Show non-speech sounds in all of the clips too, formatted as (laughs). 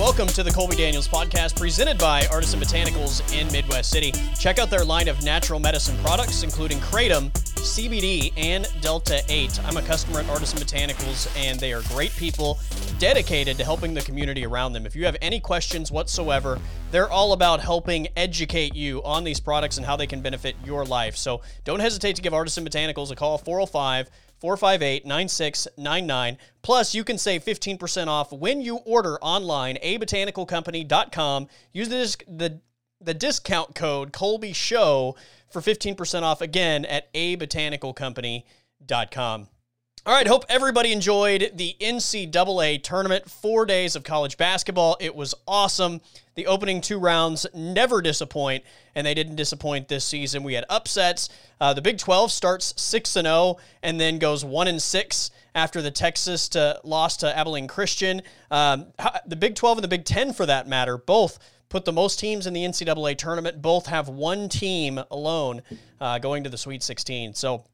Welcome to the Colby Daniels podcast presented by Artisan Botanicals in Midwest City. Check out their line of natural medicine products, including Kratom, CBD, and Delta 8. I'm a customer at Artisan Botanicals, and they are great people dedicated to helping the community around them. If you have any questions whatsoever, they're all about helping educate you on these products and how they can benefit your life. So don't hesitate to give Artisan Botanicals a call 405 458 9699. Plus, you can save 15% off when you order online, abotanicalcompany.com. Use the, the, the discount code Colby Show for 15% off again at abotanicalcompany.com. All right, hope everybody enjoyed the NCAA tournament. Four days of college basketball. It was awesome. The opening two rounds never disappoint, and they didn't disappoint this season. We had upsets. Uh, the Big 12 starts 6 and 0 and then goes 1 and 6 after the Texas to, loss to Abilene Christian. Um, the Big 12 and the Big 10, for that matter, both put the most teams in the NCAA tournament. Both have one team alone uh, going to the Sweet 16. So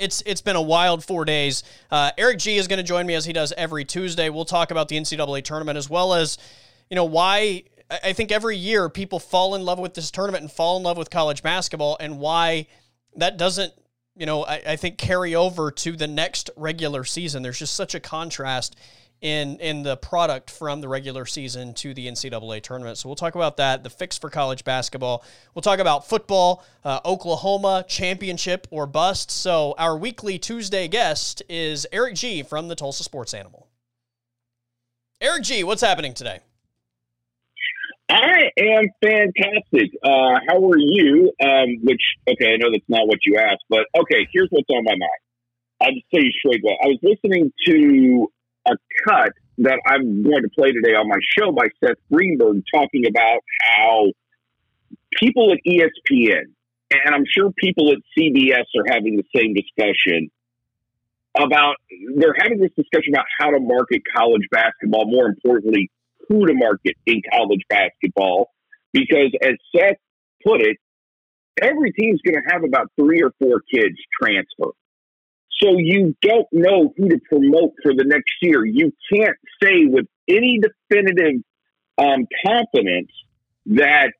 it's it's been a wild four days. Uh, Erik Gee is going to join me as he does every Tuesday. We'll talk about the NCAA tournament as well as you know why I think every year people fall in love with this tournament and fall in love with college basketball and why that doesn't you know I, I think carry over to the next regular season. There's just such a contrast in in the product from the regular season to the NCAA tournament. So we'll talk about that, the fix for college basketball. We'll talk about football, uh, Oklahoma championship or bust. So our weekly Tuesday guest is Erik Gee from the Tulsa Sports Animal. Erik Gee, what's happening today? I am fantastic. Uh, how are you? Um, which okay, I know that's not what you asked, but okay, here's what's on my mind. I'll just tell you straight. Well, I was listening to a cut that I'm going to play today on my show by Seth Greenberg talking about how people at ESPN, and I'm sure people at CBS are having the same discussion about, they're having this discussion about how to market college basketball, more importantly, who to market in college basketball. Because as Seth put it, every team's going to have about three or four kids transfer. So you don't know who to promote for the next year. You can't say with any definitive um, confidence that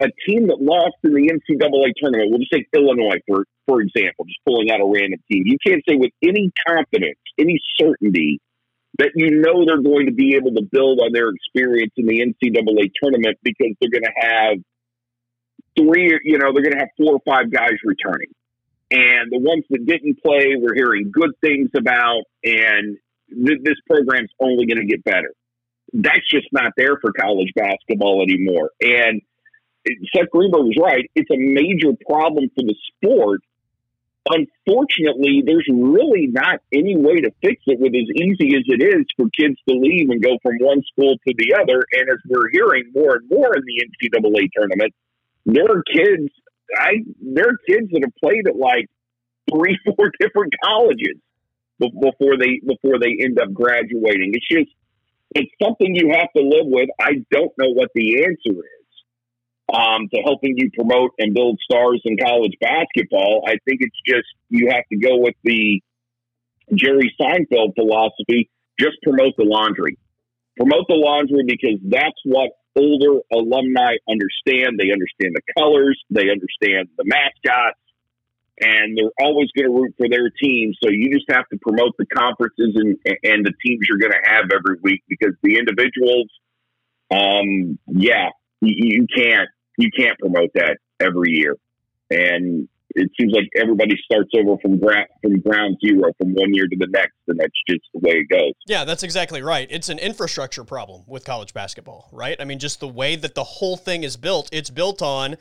a team that lost in the NCAA tournament, we'll just take Illinois for for example, just pulling out a random team. You can't say with any confidence, any certainty that you know they're going to be able to build on their experience in the NCAA tournament because they're going to have three, you know, they're going to have four or five guys returning. And the ones that didn't play, we're hearing good things about, and th- this program's only going to get better. That's just not there for college basketball anymore. And Seth Greenberg was right. It's a major problem for the sport. Unfortunately, there's really not any way to fix it with as easy as it is for kids to leave and go from one school to the other. And as we're hearing more and more in the NCAA tournament, there are kids I there are kids that have played at like three, (laughs) four different colleges before they before they end up graduating. It's just it's something you have to live with. I don't know what the answer is um, to helping you promote and build stars in college basketball. I think it's just you have to go with the Jerry Seinfeld philosophy. Just promote the laundry. Promote the laundry because that's what older alumni understand. They understand the colors, they understand the mascots, and they're always going to root for their team. So you just have to promote the conferences and, and the teams you're going to have every week because the individuals, um, yeah, you, you can't you can't promote that every year. And it seems like everybody starts over from ground from ground zero from one year to the next, and that's just the way it goes. Yeah, that's exactly right. It's an infrastructure problem with college basketball, right? I mean, just the way that the whole thing is built. It's built on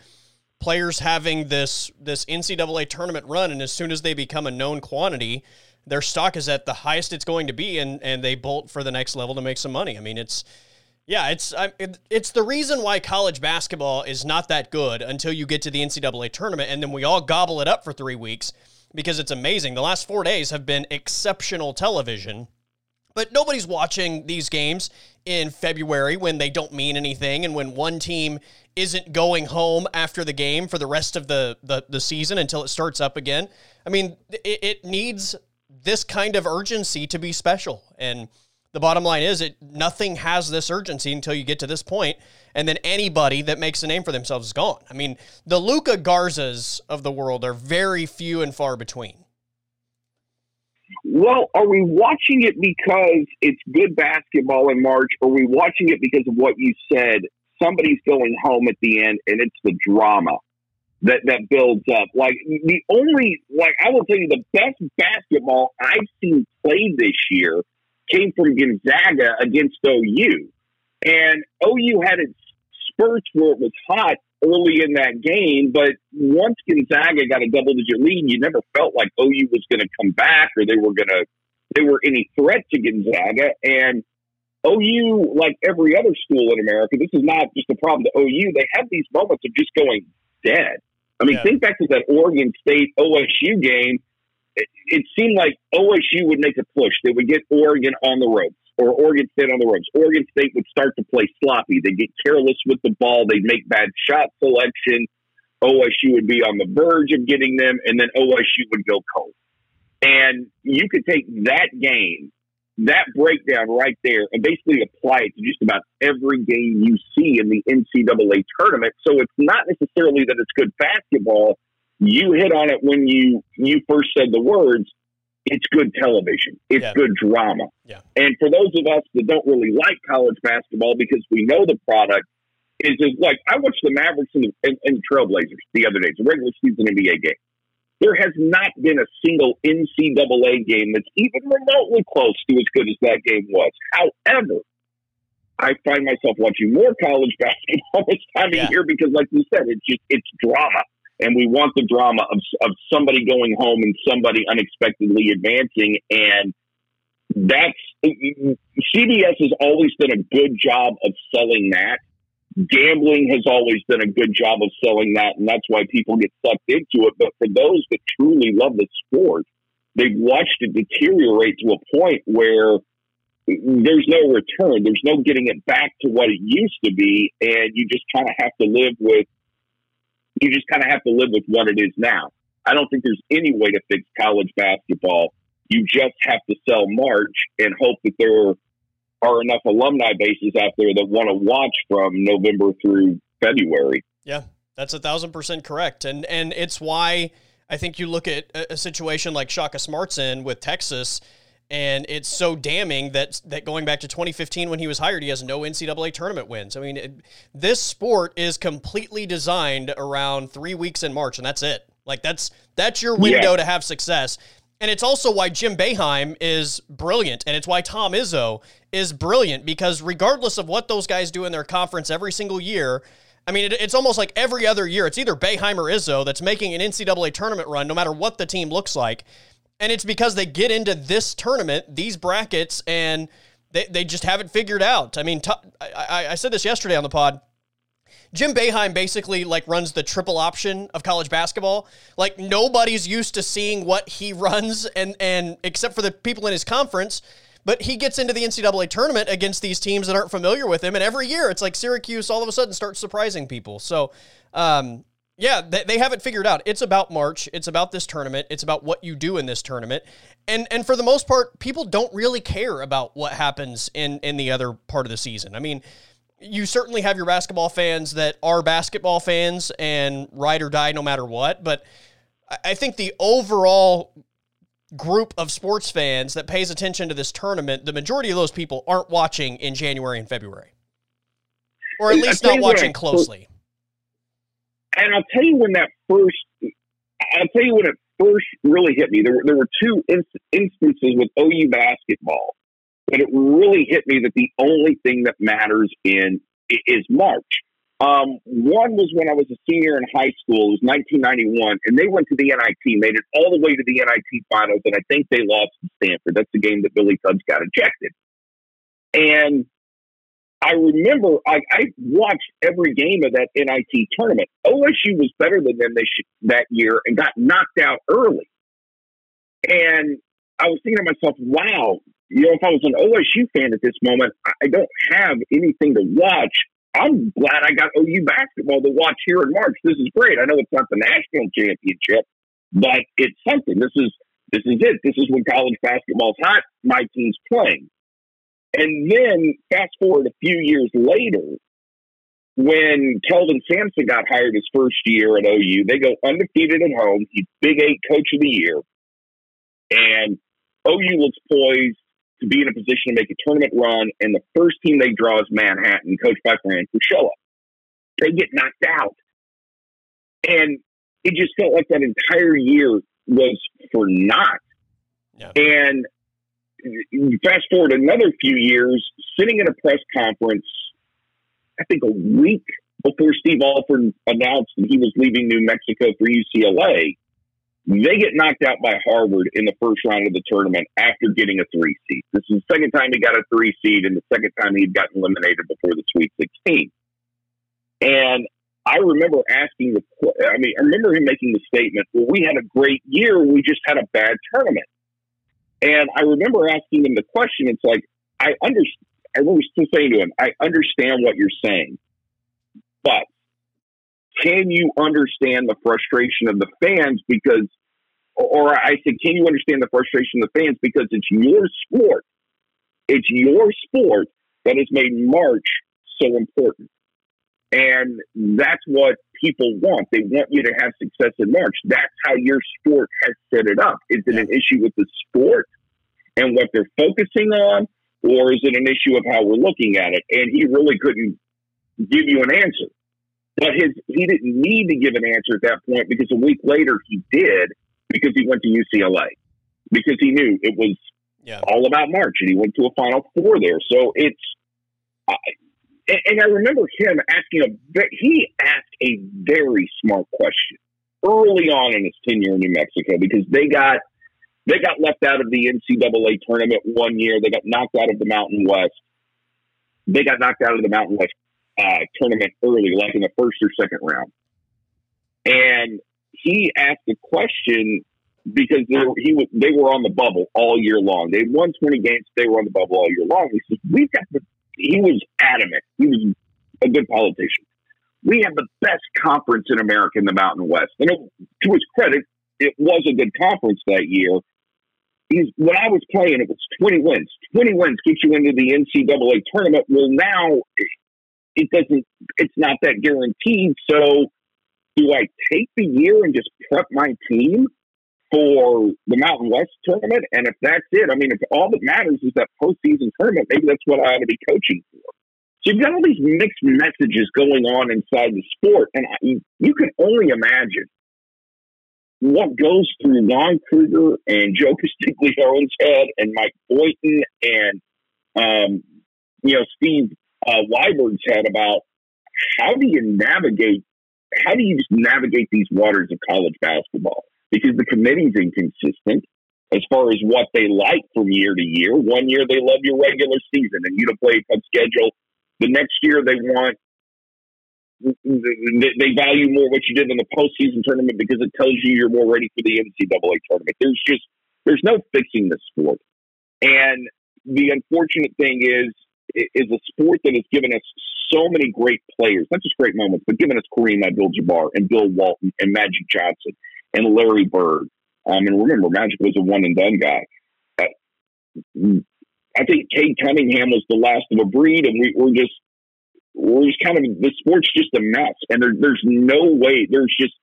players having this this NCAA tournament run, and as soon as they become a known quantity, their stock is at the highest it's going to be, and and they bolt for the next level to make some money. I mean, it's yeah, it's it, it's the reason why college basketball is not that good until you get to the NCAA tournament, and then we all gobble it up for three weeks because it's amazing. The last four days have been exceptional television, but nobody's watching these games in February when they don't mean anything, and when one team isn't going home after the game for the rest of the the, the season until it starts up again. I mean, it, it needs this kind of urgency to be special, and the bottom line is it nothing has this urgency until you get to this point, and then anybody that makes a name for themselves is gone. I mean, the Luka Garzas of the world are very few and far between. Well, are we watching it because it's good basketball in March, or are we watching it because of what you said? Somebody's going home at the end, and it's the drama that that builds up. Like the only, like I will tell you, the best basketball I've seen played this year came from Gonzaga against OU, and OU had its spurts where it was hot early in that game, but once Gonzaga got a double digit lead, you never felt like OU was going to come back or they were going to they were any threat to Gonzaga and. OU, like every other school in America, this is not just a problem to OU. They have these moments of just going dead. I mean, yeah. think back to that Oregon State OSU game. It, seemed like OSU would make a push. They would get Oregon on the ropes or Oregon State on the ropes. Oregon State would start to play sloppy. They'd get careless with the ball. They'd make bad shot selection. OSU would be on the verge of getting them, and then OSU would go cold. And you could take that game that breakdown right there and basically apply it to just about every game you see in the NCAA tournament. So it's not necessarily that it's good basketball. You hit on it when you you first said the words. It's good television. It's yeah. good drama. Yeah. And for those of us that don't really like college basketball because we know the product, is just like I watched the Mavericks and the, and, and Trailblazers the other day. It's a regular season NBA game. There has not been a single NCAA game that's even remotely close to as good as that game was. However, I find myself watching more college (laughs) basketball this time yeah. of year because, like you said, it's just it's drama, and we want the drama of of somebody going home and somebody unexpectedly advancing, and that's CBS has always done a good job of selling that gambling has always done a good job of selling that, and that's why people get sucked into it. But for those that truly love the sport, they've watched it deteriorate to a point where there's no return. There's no getting it back to what it used to be, and you just kind of have to live with. You just kind of have to live with what it is now. I don't think there's any way to fix college basketball. You just have to sell March and hope that there are enough alumni bases out there that want to watch from November through February. Yeah, that's a thousand percent correct, and and it's why I think you look at a, a situation like Shaka Smart's in with Texas. And it's so damning that that going back to 2015 when he was hired, he has no NCAA tournament wins. I mean, it, this sport is completely designed around three weeks in March, and that's it. Like that's that's your window yeah. to have success. And it's also why Jim Boeheim is brilliant, and it's why Tom Izzo is brilliant because regardless of what those guys do in their conference every single year, I mean, it, it's almost like every other year, it's either Boeheim or Izzo that's making an NCAA tournament run, no matter what the team looks like. And it's because they get into this tournament, these brackets, and they, they just haven't figured out. I mean, t- I, I said this yesterday on the pod. Jim Boeheim basically like runs the triple option of college basketball. Like nobody's used to seeing what he (laughs) runs, and and except for the people in his conference. But he gets into the NCAA tournament against these teams that aren't familiar with him, and every year it's like Syracuse all of a sudden starts surprising people. So, um, yeah, they, they haven't figured out. It's about March. It's about this tournament. It's about what you do in this tournament, and and for the most part, people don't really care about what happens in in the other part of the season. I mean, you certainly have your basketball fans that are basketball fans and ride or die no matter what. But I think the overall group of sports fans that pays attention to this tournament, the majority of those people aren't watching in January and February, or at least not watching closely. And I'll tell you when that first, I'll tell you when it first really hit me. There were, there were two instances with OU basketball but it really hit me that the only thing that matters in is March. Um, one was when I was a senior in high school. It was 1991, and they went to the NIT, made it all the way to the NIT finals, and I think they lost to Stanford. That's the game that Billy Tubbs got ejected. And I remember I, I watched every game of that NIT tournament. OSU was better than them this, that year and got knocked out early. And I was thinking to myself, wow, you know, if I was an OSU fan at this moment, I don't have anything to watch. I'm glad I got OU basketball to watch here in March. This is great. I know it's not the national championship, but it's something. This is this is it. This is when college basketball's hot. My team's playing. And then fast forward a few years later, when Kelvin Sampson got hired his first year at OU, they go undefeated at home. He's Big Eight Coach of the Year. And OU looks poised to be in a position to make a tournament run. And the first team they draw is Manhattan, coached by Fran Fraschilla. They get knocked out. And it just felt like that entire year was for naught. Yeah. And fast forward another few years, sitting in a press conference, I think a week before Steve Alford announced that he was leaving New Mexico for UCLA, they get knocked out by Harvard in the first round of the tournament after getting a three seed. This is the second time he got a three seed and the second time he'd gotten eliminated before the Sweet 16. And I remember asking the, I mean, I remember him making the statement, well, we had a great year. We just had a bad tournament. And I remember asking him the question. It's like, I understand. I remember still saying to him, I understand what you're saying, but can you understand the frustration of the fans because or I said, can you understand the frustration of the fans because it's your sport. It's your sport that has made March so important. And that's what people want. They want you to have success in March. That's how your sport has set it up. Is it an issue with the sport and what they're focusing on, or is it an issue of how we're looking at it? And he really couldn't give you an answer. But his he didn't need to give an answer at that point because a week later he did because he went to UCLA because he knew it was yeah. all about March and he went to a Final Four there. So it's uh, and I remember him asking a he asked a very smart question early on in his tenure in New Mexico because they got they got left out of the NCAA tournament one year. They got knocked out of the Mountain West. They got knocked out of the Mountain West uh, tournament early, like in the first or second round. And he asked a question because they were, he was, they were on the bubble all year long. They won 20 games. They were on the bubble all year long. He says, we've got the, he was adamant. He was a good politician. We have the best conference in America in the Mountain West. And it, to his credit, it was a good conference that year. He's, when I was playing, it was 20 wins. 20 wins get you into the NCAA tournament. Well, now it doesn't, it's not that guaranteed. So do I take the year and just prep my team for the Mountain West tournament? And if that's it, I mean, if all that matters is that postseason tournament, maybe that's what I ought to be coaching for. So you've got all these mixed messages going on inside the sport, and I, you can only imagine what goes through Lon Kruger and Joe Castiglione's head and Mike Boynton and um, you know Steve uh, Weiberg's head about how do you navigate how do you just navigate these waters of college basketball? Because the committee's inconsistent as far as what they like from year to year. One year they love your regular season and you to play a schedule. The next year they want they value more what you did in the postseason tournament because it tells you you're more ready for the NCAA tournament. There's just there's no fixing the sport, and the unfortunate thing is is a sport that has given us so many great players, not just great moments, but given us Kareem Abdul-Jabbar and Bill Walton and Magic Johnson and Larry Bird. Um, and remember, Magic was a one and done guy. Uh, I think Cade Cunningham was the last of a breed, and we, we're just we're just kind of the sport's just a mess, and there, there's no way, there's just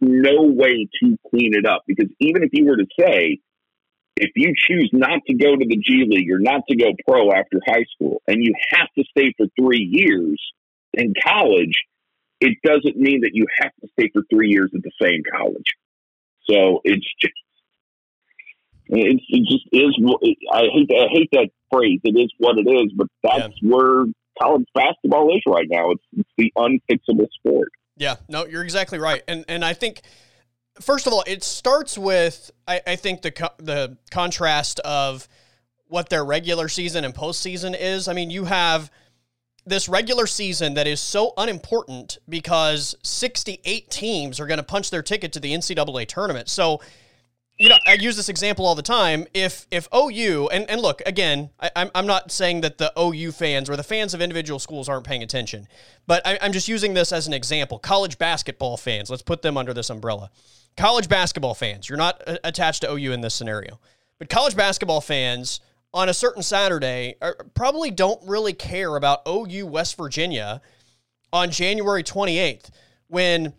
no way to clean it up because even if you were to say if you choose not to go to the G League or not to go pro after high school and you have to stay for three years in college, it doesn't mean that you have to stay for three years at the same college. So it's just, it, it just is. I hate that, I hate that phrase. It is what it is, but that's yeah. where college basketball is right now. It's, it's the unfixable sport. Yeah, no, you're exactly right, and and I think first of all, it starts with I, I think the co- the contrast of what their regular season and postseason is. I mean, you have this regular season that is so unimportant because 68 teams are going to punch their ticket to the NCAA tournament. So you know, I use this example all the time. If if OU and, and look again, I, am I'm, I'm not saying that the OU fans or the fans of individual schools aren't paying attention, but I, I'm just using this as an example. College basketball fans, let's put them under this umbrella. College basketball fans, you're not attached to OU in this scenario, but college basketball fans on a certain Saturday probably don't really care about OU West Virginia on January 28th when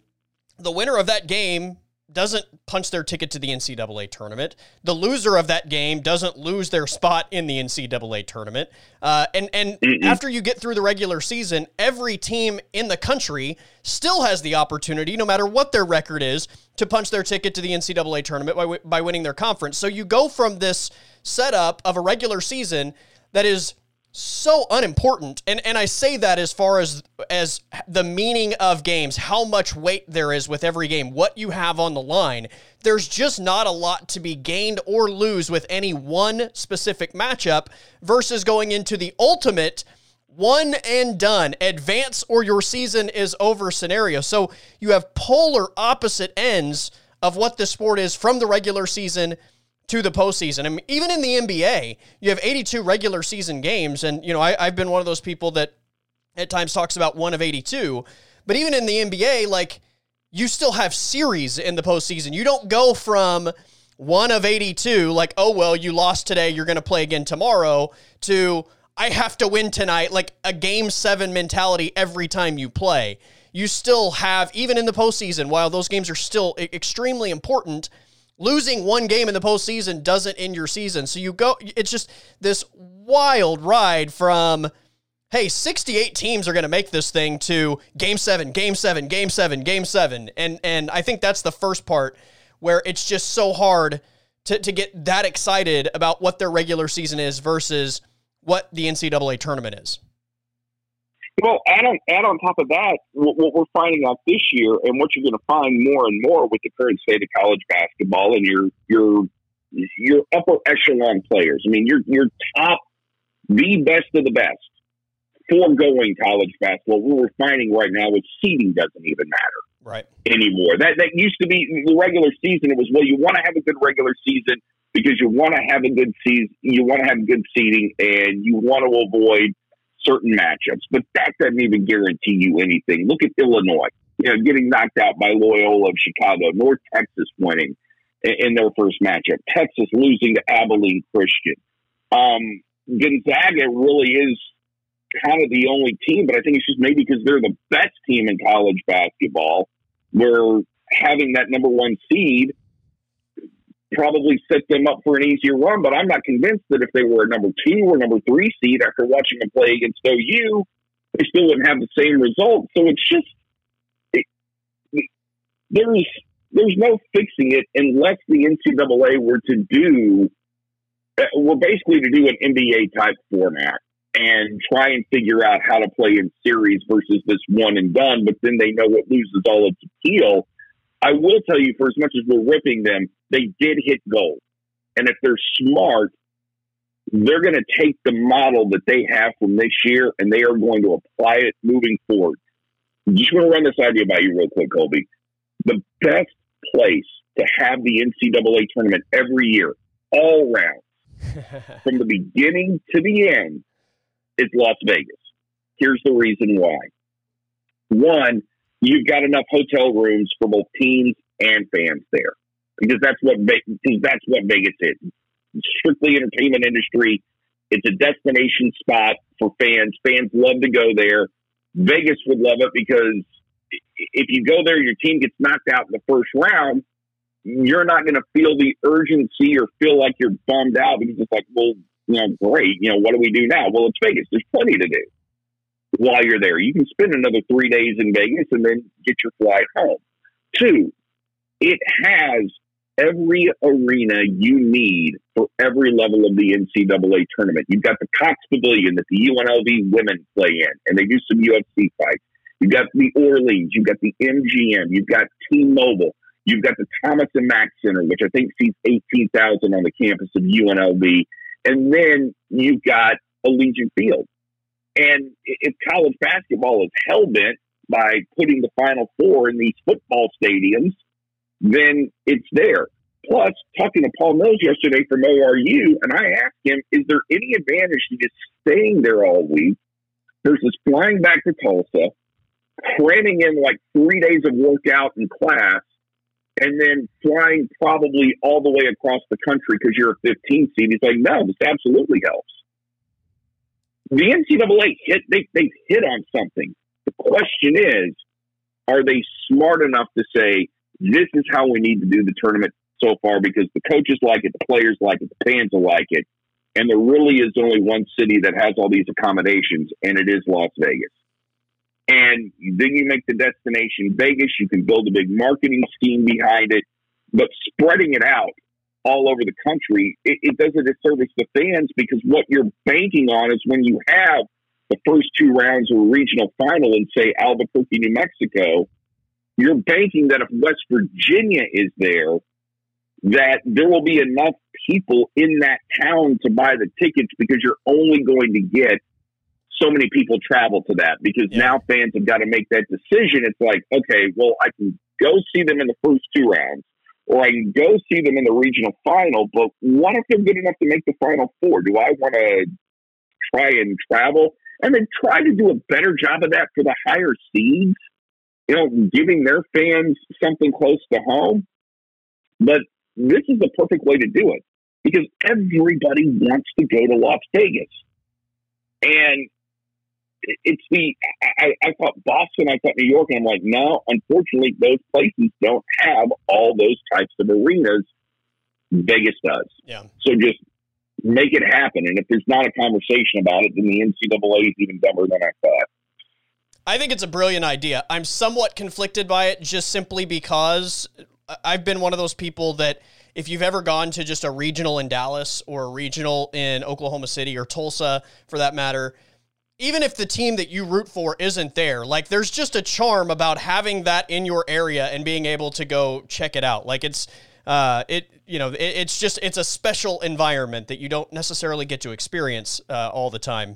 the winner of that game doesn't punch their ticket to the NCAA tournament. The loser of that game doesn't lose their spot in the NCAA tournament. Uh, and and Mm-mm. after you get through the regular season, every team in the country still has the opportunity, no matter what their record is, to punch their ticket to the NCAA tournament by, by winning their conference. So you go from this setup of a regular season that is so unimportant. And and I say that as far as as the meaning of games how much weight there is with every game what you have on the line. There's just not a lot to be gained or lose with any one specific matchup versus going into the ultimate one and done. Advance or your season is over scenario. So you have polar opposite ends of what the sport is from the regular season to the postseason. I mean, even in the NBA, you have 82 regular season games, and you know I, I've been one of those people that at times talks about one of 82. But even in the NBA, like you still have series in the postseason. You don't go from one of 82, like, oh, well, you lost today, you're going to play again tomorrow, to I have to win tonight, like a game seven mentality every time you play. You still have, even in the postseason, while those games are still extremely important, losing one game in the postseason doesn't end your season. So you go, it's just this wild ride from, hey, 68 teams are going to make this thing to game seven, game seven, game seven, game seven. And, and I think that's the first part where it's just so hard to, to get that excited about what their regular season is versus what the NCAA tournament is. Well, add on, add on top of that, what, what we're finding out this year, and what you're going to find more and more with the current state of college basketball, and your your your upper echelon players. I mean, your your top, the best of the best, foregoing college basketball. What we're finding right now is seeding doesn't even matter right anymore. That that used to be the regular season. It was well, you want to have a good regular season because you want to have a good season, you want to have good seeding, and you want to avoid certain matchups, but that doesn't even guarantee you anything. Look at Illinois, you know, getting knocked out by Loyola of Chicago, North Texas winning in, in their first matchup, Texas losing to Abilene Christian. Um, Gonzaga really is kind of the only team, but I think it's just maybe because they're the best team in college basketball. Where having that number one seed probably set them up for an easier run. But I'm not convinced that if they were a number two or number three seed after watching them play against OU, they still wouldn't have the same result. So it's just it, there's there's no fixing it unless the NCAA were to do uh, we're basically to do an NBA type format and try and figure out how to play in series versus this one and done. But then they know it loses all its appeal. I will tell you, for as much as we're ripping them, they did hit gold. And if they're smart, they're going to take the model that they have from this year and they are going to apply it moving forward. Just want to run this idea by you real quick, Colby. The best place to have the NCAA tournament every year, all round, (laughs) from the beginning to the end, is Las Vegas. Here's the reason why. One, you've got enough hotel rooms for both teams and fans there because that's what that's what Vegas is. Strictly entertainment industry. It's a destination spot for fans. Fans love to go there. Vegas would love it because if you go there, your team gets knocked out in the first round. You're not going to feel the urgency or feel like you're bummed out because it's like, well, you know, great. You know, what do we do now? Well, it's Vegas. There's plenty to do while you're there. You can spend another three days in Vegas and then get your flight home. Two, it has every arena you need for every level of the NCAA tournament. You've got the Cox Pavilion that the UNLV women play in, and they do some UFC fights. You've got the Orleans, you've got the MGM, you've got T-Mobile, you've got the Thomas and Mack Center, which I think seats 18,000 on the campus of UNLV. And then you've got Allegiant Field. And if college basketball is hell bent by putting the Final Four in these football stadiums, then it's there. Plus, talking to Paul Mills yesterday from ORU, and I asked him, is there any advantage to just staying there all week versus flying back to Tulsa, cramming in like three days of workout and class, and then flying probably all the way across the country because you're a 15 seed. He's like, no, this absolutely helps. The NCAA hit they they hit on something. The question is, are they smart enough to say this is how we need to do the tournament so far because the coaches like it, the players like it, the fans will like it, and there really is only one city that has all these accommodations, and it is Las Vegas. And then you make the destination Vegas. You can build a big marketing scheme behind it, but spreading it out all over the country, it, it does a disservice to fans because what you're banking on is when you have the first two rounds of a regional final in, say, Albuquerque, New Mexico, you're banking that if West Virginia is there, that there will be enough people in that town to buy the tickets because you're only going to get so many people travel to that because yeah. now fans have got to make that decision. It's like, okay, well, I can go see them in the first two rounds, or I can go see them in the regional final. But what if they're good enough to make the final four? Do I want to try and travel and then try to do a better job of that for the higher seeds? You know, giving their fans something close to home. But this is the perfect way to do it because everybody wants to go to Las Vegas. And it's the I, I thought Boston, I thought New York, and I'm like, no, unfortunately, those places don't have all those types of arenas. Vegas does. Yeah. So just make it happen, and if there's not a conversation about it, then the NCAA is even dumber than I thought. I think it's a brilliant idea. I'm somewhat conflicted by it, just simply because I've been one of those people that if you've ever gone to just a regional in Dallas or a regional in Oklahoma City or Tulsa, for that matter even if the team that you root for isn't there, like there's just a charm about having that in your area and being able to go check it out. Like it's uh, it you know it, it's just it's a special environment that you don't necessarily get to experience uh, all the time.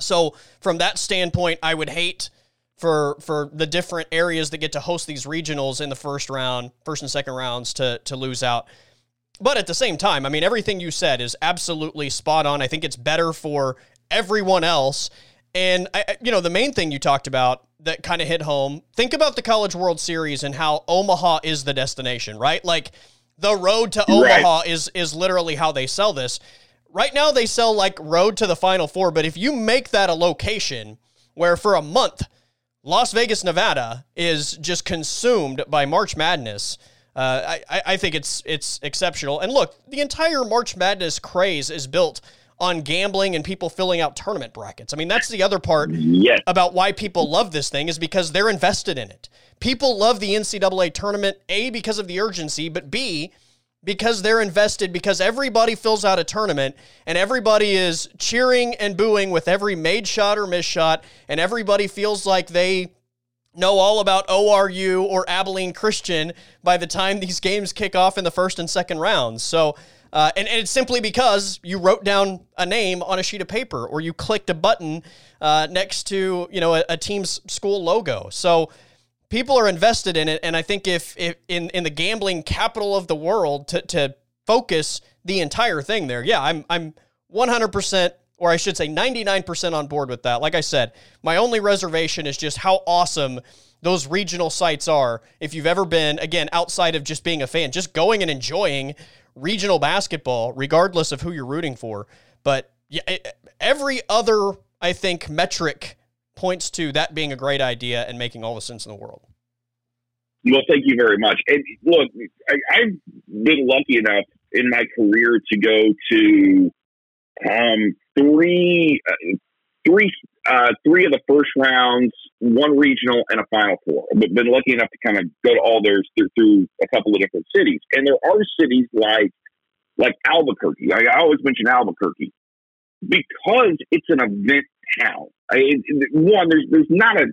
So from that standpoint, I would hate for for the different areas that get to host these regionals in the first round, first and second rounds to to lose out. But at the same time, I mean, everything you said is absolutely spot on. I think it's better for everyone else. And I, you know, the main thing you talked about that kind of hit home. Think about the College World Series and how Omaha is the destination, right? Like the road to Omaha right. is is literally how they sell this. Right now they sell like road to the Final Four, but if you make that a location where for a month Las Vegas, Nevada is just consumed by March Madness. Uh, I, I think it's it's exceptional. And look, the entire March Madness craze is built on gambling and people filling out tournament brackets. I mean, that's the other part yes. about why people love this thing is because they're invested in it. People love the NCAA tournament, A, because of the urgency, but B, because they're invested because everybody fills out a tournament and everybody is cheering and booing with every made shot or miss shot and everybody feels like they know all about ORU or Abilene Christian by the time these games kick off in the first and second rounds. So uh, and, and, it's simply because you wrote down a name on a sheet of paper or you clicked a button uh, next to you know a, a, team's school logo. So people are invested in it, and I think if, if in in the gambling capital of the world to to focus the entire thing there, yeah, I'm I'm 100 percent. Or I should say 99% on board with that. Like I said, my only reservation is just how awesome those regional sites are. If you've ever been, again, outside of just being a fan, just going and enjoying regional basketball, regardless of who you're rooting for. But yeah, every other, I think, metric points to that being a great idea and making all the sense in the world. Well, thank you very much. And look, I, have been lucky enough in my career to go to um, three, uh, three, uh, three of the first rounds, one regional, and a Final Four. I've been lucky enough to kind of go to all those through, through a couple of different cities, and there are cities like like Albuquerque. I, I always mention Albuquerque because it's an event town. I, it, one, there's there's not a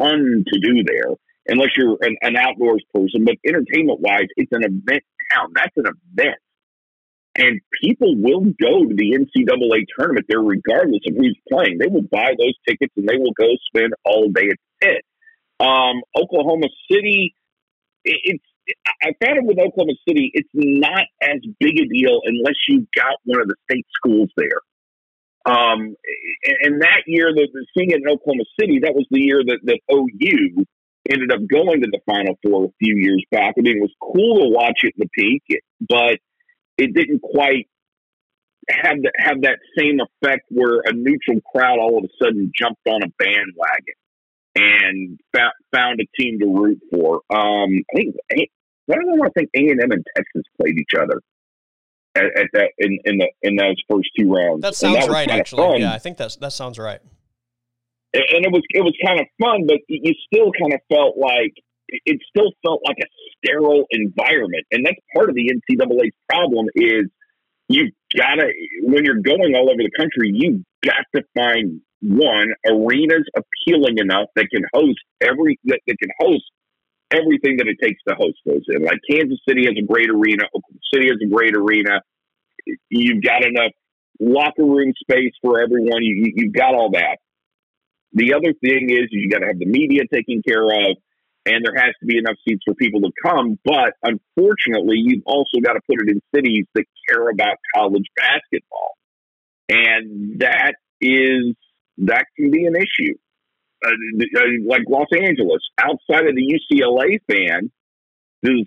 ton to do there unless you're an, an outdoors person, but entertainment wise, it's an event town. That's an event. And people will go to the NCAA tournament there regardless of who's playing. They will buy those tickets and they will go spend all day at Pit. Um, Oklahoma City, it's I found it with Oklahoma City, it's not as big a deal unless you got one of the state schools there. Um, and, that year, the, the seeing it in Oklahoma City, that was the year that, that OU ended up going to the Final Four a few years back. I mean, it was cool to watch it in the Peake, but it didn't quite have that have that same effect where a neutral crowd all of a sudden jumped on a bandwagon and found, found a team to root for. Um, I think I don't know. I think A and M and Texas played each other at, at, that in, in the in those first two rounds. That sounds that right, actually. Fun. Yeah, I think that's that sounds right. And it was it was kind of fun, but you still kind of felt like it still felt like a sterile environment, and that's part of the NCAA's problem is you've gotta when you're going all over the country, you've got to find one arenas appealing enough that can host every that, that can host everything that it takes to host those in. Like Kansas City has a great arena, Oklahoma City has a great arena. You've got enough locker room space for everyone. You, you, have got all that. The other thing is you got to have the media taken care of, and there has to be enough seats for people to come. But unfortunately, you've also got to put it in cities that care about college basketball, and that is that can be an issue. Uh, uh, like Los Angeles, outside of the UCLA fan, does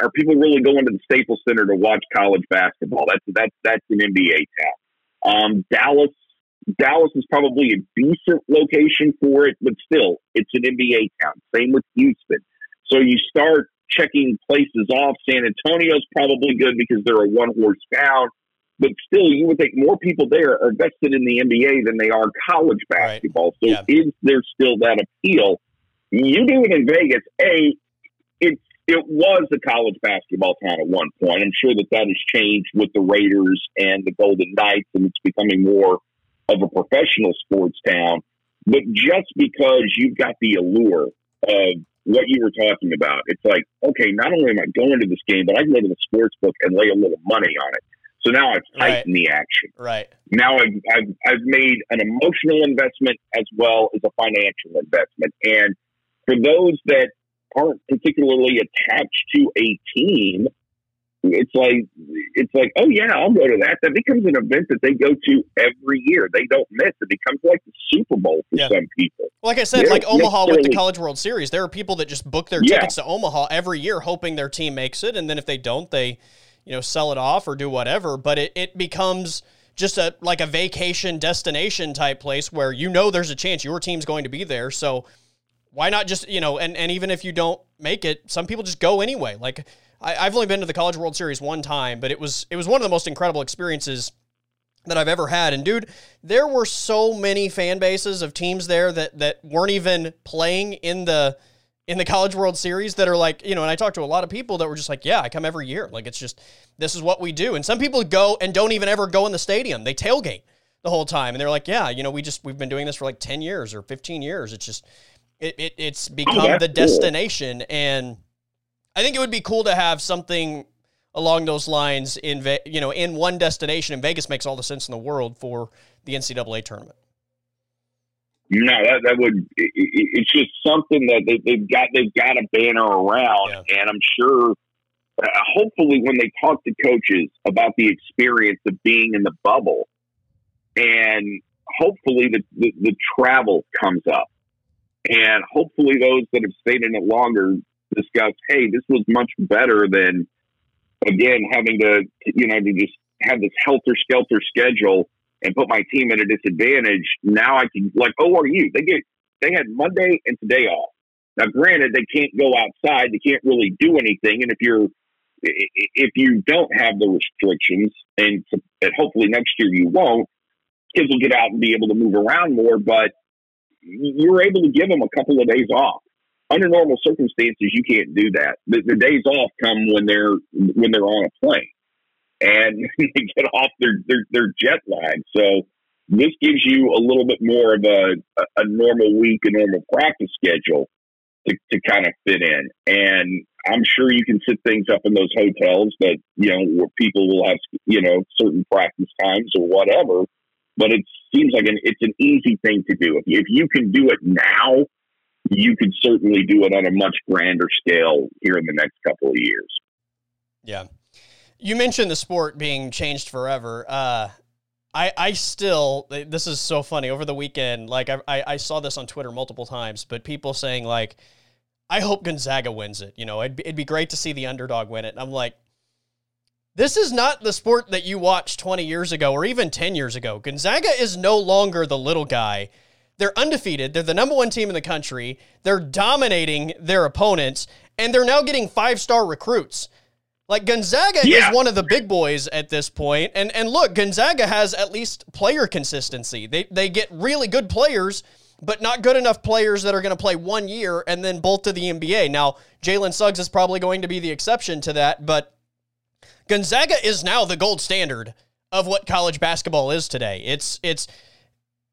are people really going to the Staples Center to watch college basketball? That's that's that's an NBA town. Um, Dallas, Dallas is probably a decent location for it, but still, it's an NBA town. Same with Houston. So you start checking places off. San Antonio's probably good because they're a one horse town but still, you would think more people there are vested in the NBA than they are college basketball. Right. So, yeah. is there still that appeal? You do it in Vegas. A, it's it was a college basketball town at one point. I'm sure that that has changed with the Raiders and the Golden Knights, and it's becoming more of a professional sports town. But just because you've got the allure of what you were talking about, it's like, okay, not only am I going to this game, but I can go to the sports book and lay a little money on it. So now I've heightened right. the action. Right. Now I've, I've, I've made an emotional investment as well as a financial investment. And for those that aren't particularly attached to a team, it's like it's like oh yeah I'll go to that. That becomes an event that they go to every year. They don't miss. It becomes like the Super Bowl for yeah. some people. Like I said, They're like Omaha with the College World Series, there are people that just book their yeah. tickets to Omaha every year, hoping their team makes it, and then if they don't, they you know, sell it off or do whatever, but it, it becomes just a like a vacation destination type place where you know there's a chance your team's going to be there. So why not just, you know, and, and even if you don't make it, some people just go anyway. Like I, I've only been to the College World Series one time, but it was it was one of the most incredible experiences that I've ever had. And dude, there were so many fan bases of teams there that that weren't even playing in the in the College World Series that are like, you know, and I talked to a lot of people that were just like, yeah, I come every year. Like, it's just, this is what we do. And some people go and don't even ever go in the stadium. They tailgate the whole time. And they're like, yeah, you know, we just, we've been doing this for like 10 years or 15 years. It's just, it, it it's become oh, the destination. Cool. And I think it would be cool to have something along those lines in, you know, in one destination. And Vegas makes all the sense in the world for the NCAA tournament. No, that, that would. It, it's just something that they, they've got. They've got a banner around, yeah. and I'm sure. Uh, hopefully, when they talk to coaches about the experience of being in the bubble, and hopefully the, the, the travel comes up, and hopefully those that have stayed in it longer discuss, hey, this was much better than again having to you know to just have this helter skelter schedule and put my team at a disadvantage. Now I can like oh, ORU. They get they had Monday and today off. Now, granted, they can't go outside. They can't really do anything. And if you're if you don't have the restrictions, and, and hopefully next year you won't, kids will get out and be able to move around more. But you're able to give them a couple of days off. Under normal circumstances, you can't do that. The, the days off come when they're when they're on a plane and (laughs) they get off their, their, their jet lag. So this gives you a little bit more of a, a normal week, a normal practice schedule to, to kind of fit in. And I'm sure you can set things up in those hotels that, you know, where people will have, you know, certain practice times or whatever. But it seems like an, it's an easy thing to do. If you, if you can do it now, you could certainly do it on a much grander scale here in the next couple of years. Yeah. You mentioned the sport being changed forever. Uh, I, I still this is so funny over the weekend like I, I, saw this on twitter multiple times but people saying like i hope gonzaga wins it you know it'd be, it'd be great to see the underdog win it and i'm like this is not the sport that you watched 20 years ago or even 10 years ago gonzaga is no longer the little guy they're undefeated they're the number one team in the country they're dominating their opponents and they're now getting five star recruits like Gonzaga yeah. is one of the big boys at this point. And and look, Gonzaga has at least player consistency. They they get really good players, but not good enough players that are going to play one year and then bolt to the NBA. Now, Jalen Suggs is probably going to be the exception to that, but Gonzaga is now the gold standard of what college basketball is today. It's it's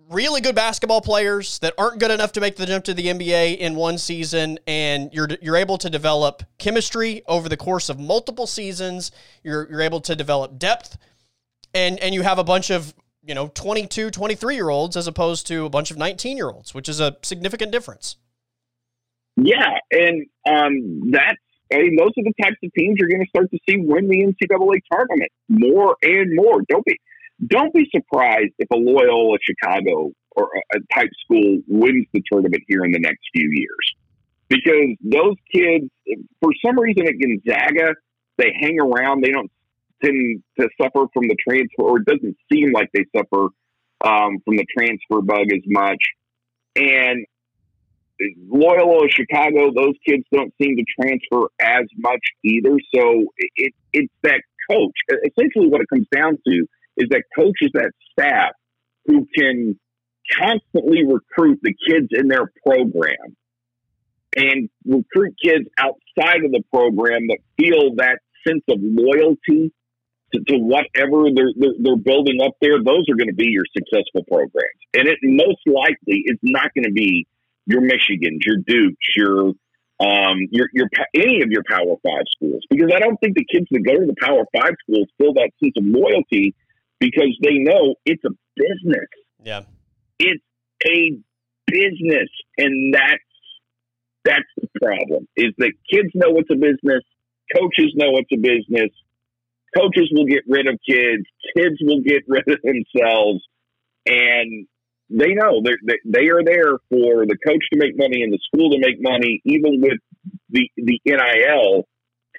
really good basketball players that aren't good enough to make the jump to the NBA in one season, and you're you're able to develop chemistry over the course of multiple seasons. You're you're able to develop depth, and and you have a bunch of you know 22, 23 year olds as opposed to a bunch of 19 year olds, which is a significant difference. Yeah, and um, that's I mean, those are the types of teams you're going to start to see win the NCAA tournament more and more. Don't be don't be surprised if a Loyola Chicago or a type school wins the tournament here in the next few years. Because those kids, for some reason at Gonzaga, they hang around. They don't tend to suffer from the transfer, or it doesn't seem like they suffer um, from the transfer bug as much. And Loyola Chicago, those kids don't seem to transfer as much either. So it, it's that coach. Essentially, what it comes down to is that coaches, that staff who can constantly recruit the kids in their program and recruit kids outside of the program that feel that sense of loyalty to, to whatever they're, they're, they're building up there, those are going to be your successful programs. And it most likely is not going to be your Michigans, your Dukes, your um, your, your any of your Power Five schools, because I don't think the kids that go to the Power Five schools feel that sense of loyalty because they know it's a business. Yeah. It's a business. And that's that's the problem. Is that kids know it's a business, coaches know it's a business, coaches will get rid of kids, kids will get (laughs) rid of themselves, and they know they they are there for the coach to make money and the school to make money. Even with the the NIL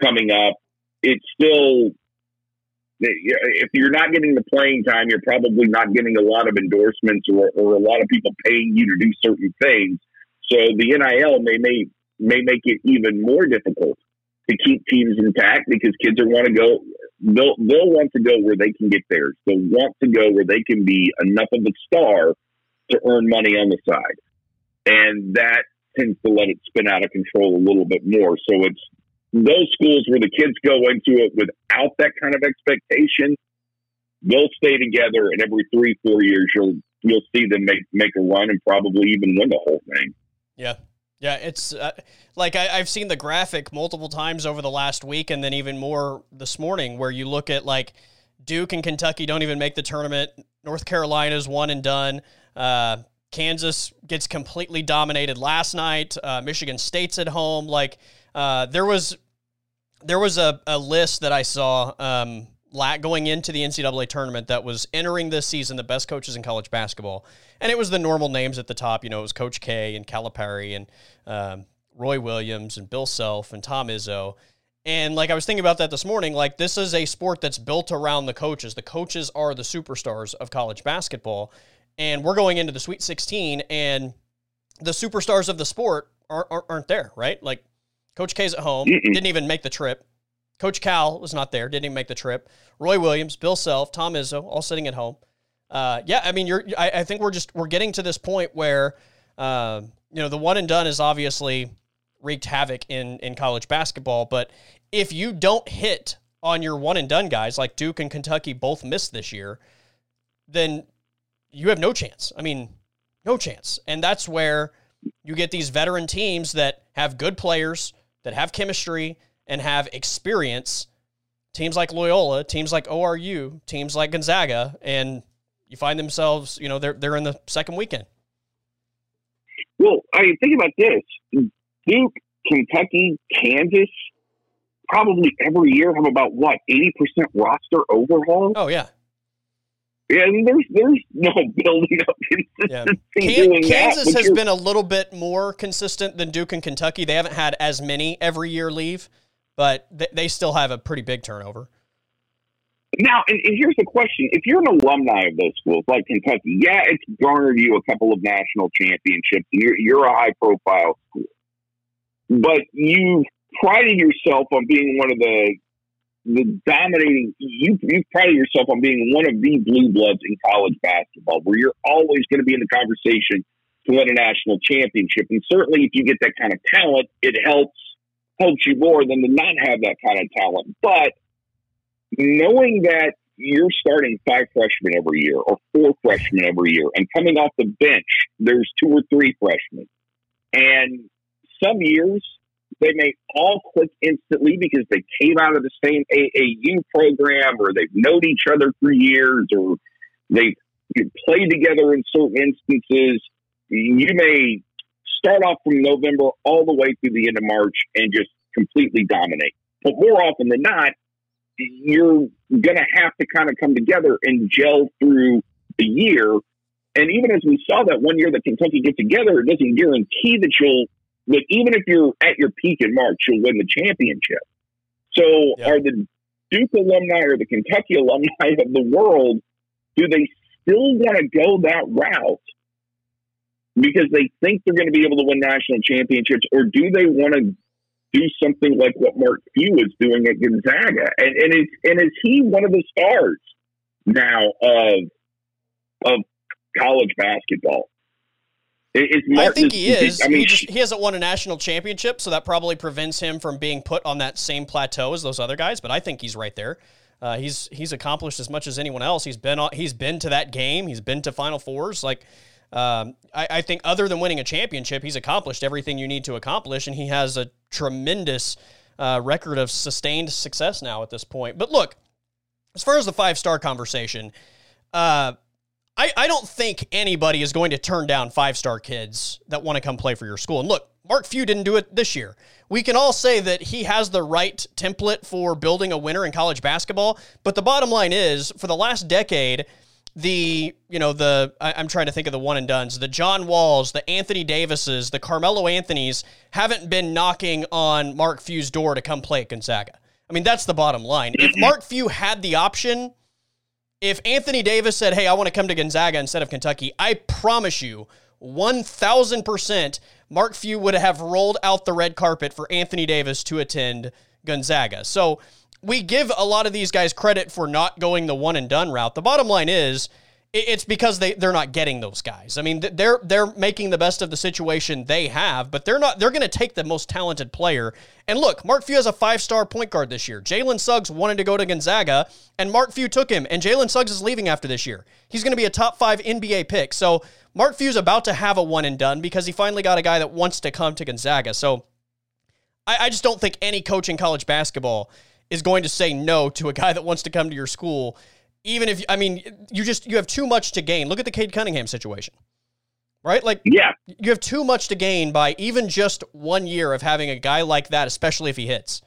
coming up, it's still if you're not getting the playing time, you're probably not getting a lot of endorsements or, or a lot of people paying you to do certain things. So the NIL may may may make it even more difficult to keep teams intact because kids are want to go. They'll they'll want to go where they can get theirs. They'll want to go where they can be enough of a star to earn money on the side, and that tends to let it spin out of control a little bit more. So it's those schools where the kids go into it without that kind of expectation, they'll stay together, and every three, four years, you'll you'll see them make make a run and probably even win the whole thing. Yeah. Yeah, it's uh, like I, have seen the graphic multiple times over the last week, and then even more this morning, where you look at like Duke and Kentucky don't even make the tournament. North Carolina's one and done. Uh, Kansas gets completely dominated last night. Uh, Michigan State's at home. Like uh, there was there was a, a list that I saw um, going into the NCAA tournament that was entering this season the best coaches in college basketball, and it was the normal names at the top. You know, it was Coach K and Calipari and um, Roy Williams and Bill Self and Tom Izzo. And like I was thinking about that this morning, like this is a sport that's built around the coaches. The coaches are the superstars of college basketball, and we're going into the Sweet 16, and the superstars of the sport aren't, aren't there, right? Like Coach K's at home, Mm-mm. didn't even make the trip. Coach Cal was not there, didn't even make the trip. Roy Williams, Bill Self, Tom Izzo, all sitting at home. Uh, yeah, I mean, you're. I, I, think we're just we're getting to this point where, uh, you know, the one and done is obviously wreaked havoc in in college basketball. But if you don't hit on your one and done guys, like Duke and Kentucky both missed this year, then you have no chance. I mean, no chance. And that's where you get these veteran teams that have good players that have chemistry and have experience. Teams like Loyola, teams like ORU, teams like Gonzaga, and you find themselves, you know, they're they're in the second weekend. Well, I mean, think about this: Duke, Kentucky, Kansas, probably every year have about what eighty percent roster overhaul. Oh yeah, and there's there's no (laughs) building up consistency yeah. Can, Kansas that, has been a little bit more consistent than Duke and Kentucky. They haven't had as many every year leave, but they, they still have a pretty big turnover. Now, and, and, here's the question: If you're an alumni of those schools, like Kentucky, yeah, it's garnered you a couple of national championships. You're, you're a high-profile school, but you prided yourself on being one of the the dominating. You you pride yourself on being one of the blue bloods in college basketball, where you're always going to be in the conversation to win a national championship. And certainly, if you get that kind of talent, it helps helps you more than to not have that kind of talent. But knowing that you're starting five freshmen every year or four freshmen every year, and coming off the bench, there's two or three freshmen, and some years they may all click instantly because they came out of the same AAU program or they've known each other for years or they've played together in certain instances. You may start off from November all the way through the end of March and just completely dominate. But more often than not, you're going to have to kind of come together and gel through the year. And even as we saw that one year that Kentucky get together, it doesn't guarantee that you'll but even if you're at your peak in March, you'll win the championship. So yeah. are the Duke alumni or the Kentucky alumni of the world, do they still want to go that route because they think they're going to be able to win national championships, or do they want to do something like what Mark Few is doing at Gonzaga? And, and is and is he one of the stars now of of college basketball? I think he is. I mean, he, just, he hasn't won a national championship, so that probably prevents him from being put on that same plateau as those other guys. But I think he's right there. Uh, he's he's accomplished as much as anyone else. He's been he's been to that game. He's been to Final Fours. Like um, I, I, think, other than winning a championship, he's accomplished everything you need to accomplish, and he has a tremendous uh, record of sustained success now at this point. But look, as far as the five star conversation. Uh, I, I don't think anybody is going to turn down five star kids that want to come play for your school. And look, Mark Few didn't do it this year. We can all say that he has the right template for building a winner in college basketball, but the bottom line is for the last decade, the you know the I, am trying to think of the one and duns, the John Walls, the Anthony Davises, the Carmelo Anthony's haven't been knocking on Mark Few's door to come play at Gonzaga. I mean that's the bottom line. If mm-hmm. Mark Few had the option if Anthony Davis said, Hey, I want to come to Gonzaga instead of Kentucky, I promise you, 1000% Mark Few would have rolled out the red carpet for Anthony Davis to attend Gonzaga. So we give a lot of these guys credit for not going the one and done route. The bottom line is, it's because they they're not getting those guys. I mean, they're they're making the best of the situation they have, but they're not. They're going to take the most talented player. And look, Mark Few has a five star point guard this year. Jalen Suggs wanted to go to Gonzaga, and Mark Few took him. And Jalen Suggs is leaving after this year. He's going to be a top five NBA pick. So Mark Few's about to have a one and done because he finally got a guy that wants to come to Gonzaga. So I, I just don't think any coach in college basketball is going to say no to a guy that wants to come to your school even if I mean you just you have too much to gain. Look at the Cade Cunningham situation. Right? Like yeah. you have too much to gain by even just one year of having a guy like that, especially if he hits.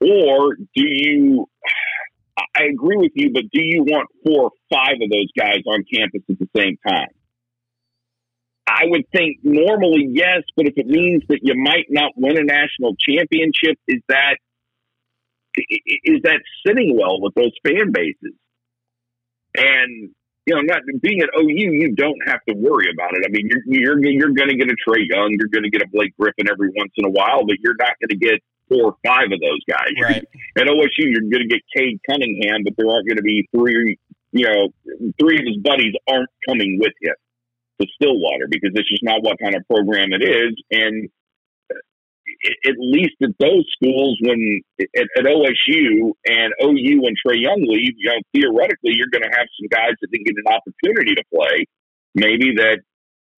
Or do you I agree with you, but do you want four or five of those guys on campus at the same time? I would think normally yes, but if it means that you might not win a national championship, is that is that sitting well with those fan bases? And you know, not being at OU, you don't have to worry about it. I mean, you're you're, you're going to get a Trae Young, you're going to get a Blake Griffin every once in a while, but you're not going to get four or five of those guys. Right. At OSU, you're going to get Cade Cunningham, but there aren't going to be three. You know, three of his buddies aren't coming with you to Stillwater because it's just not what kind of program it is, and at least at those schools, when at, at OSU and OU and Trae Young leave, you know, theoretically, you're going to have some guys that didn't get an opportunity to play, maybe that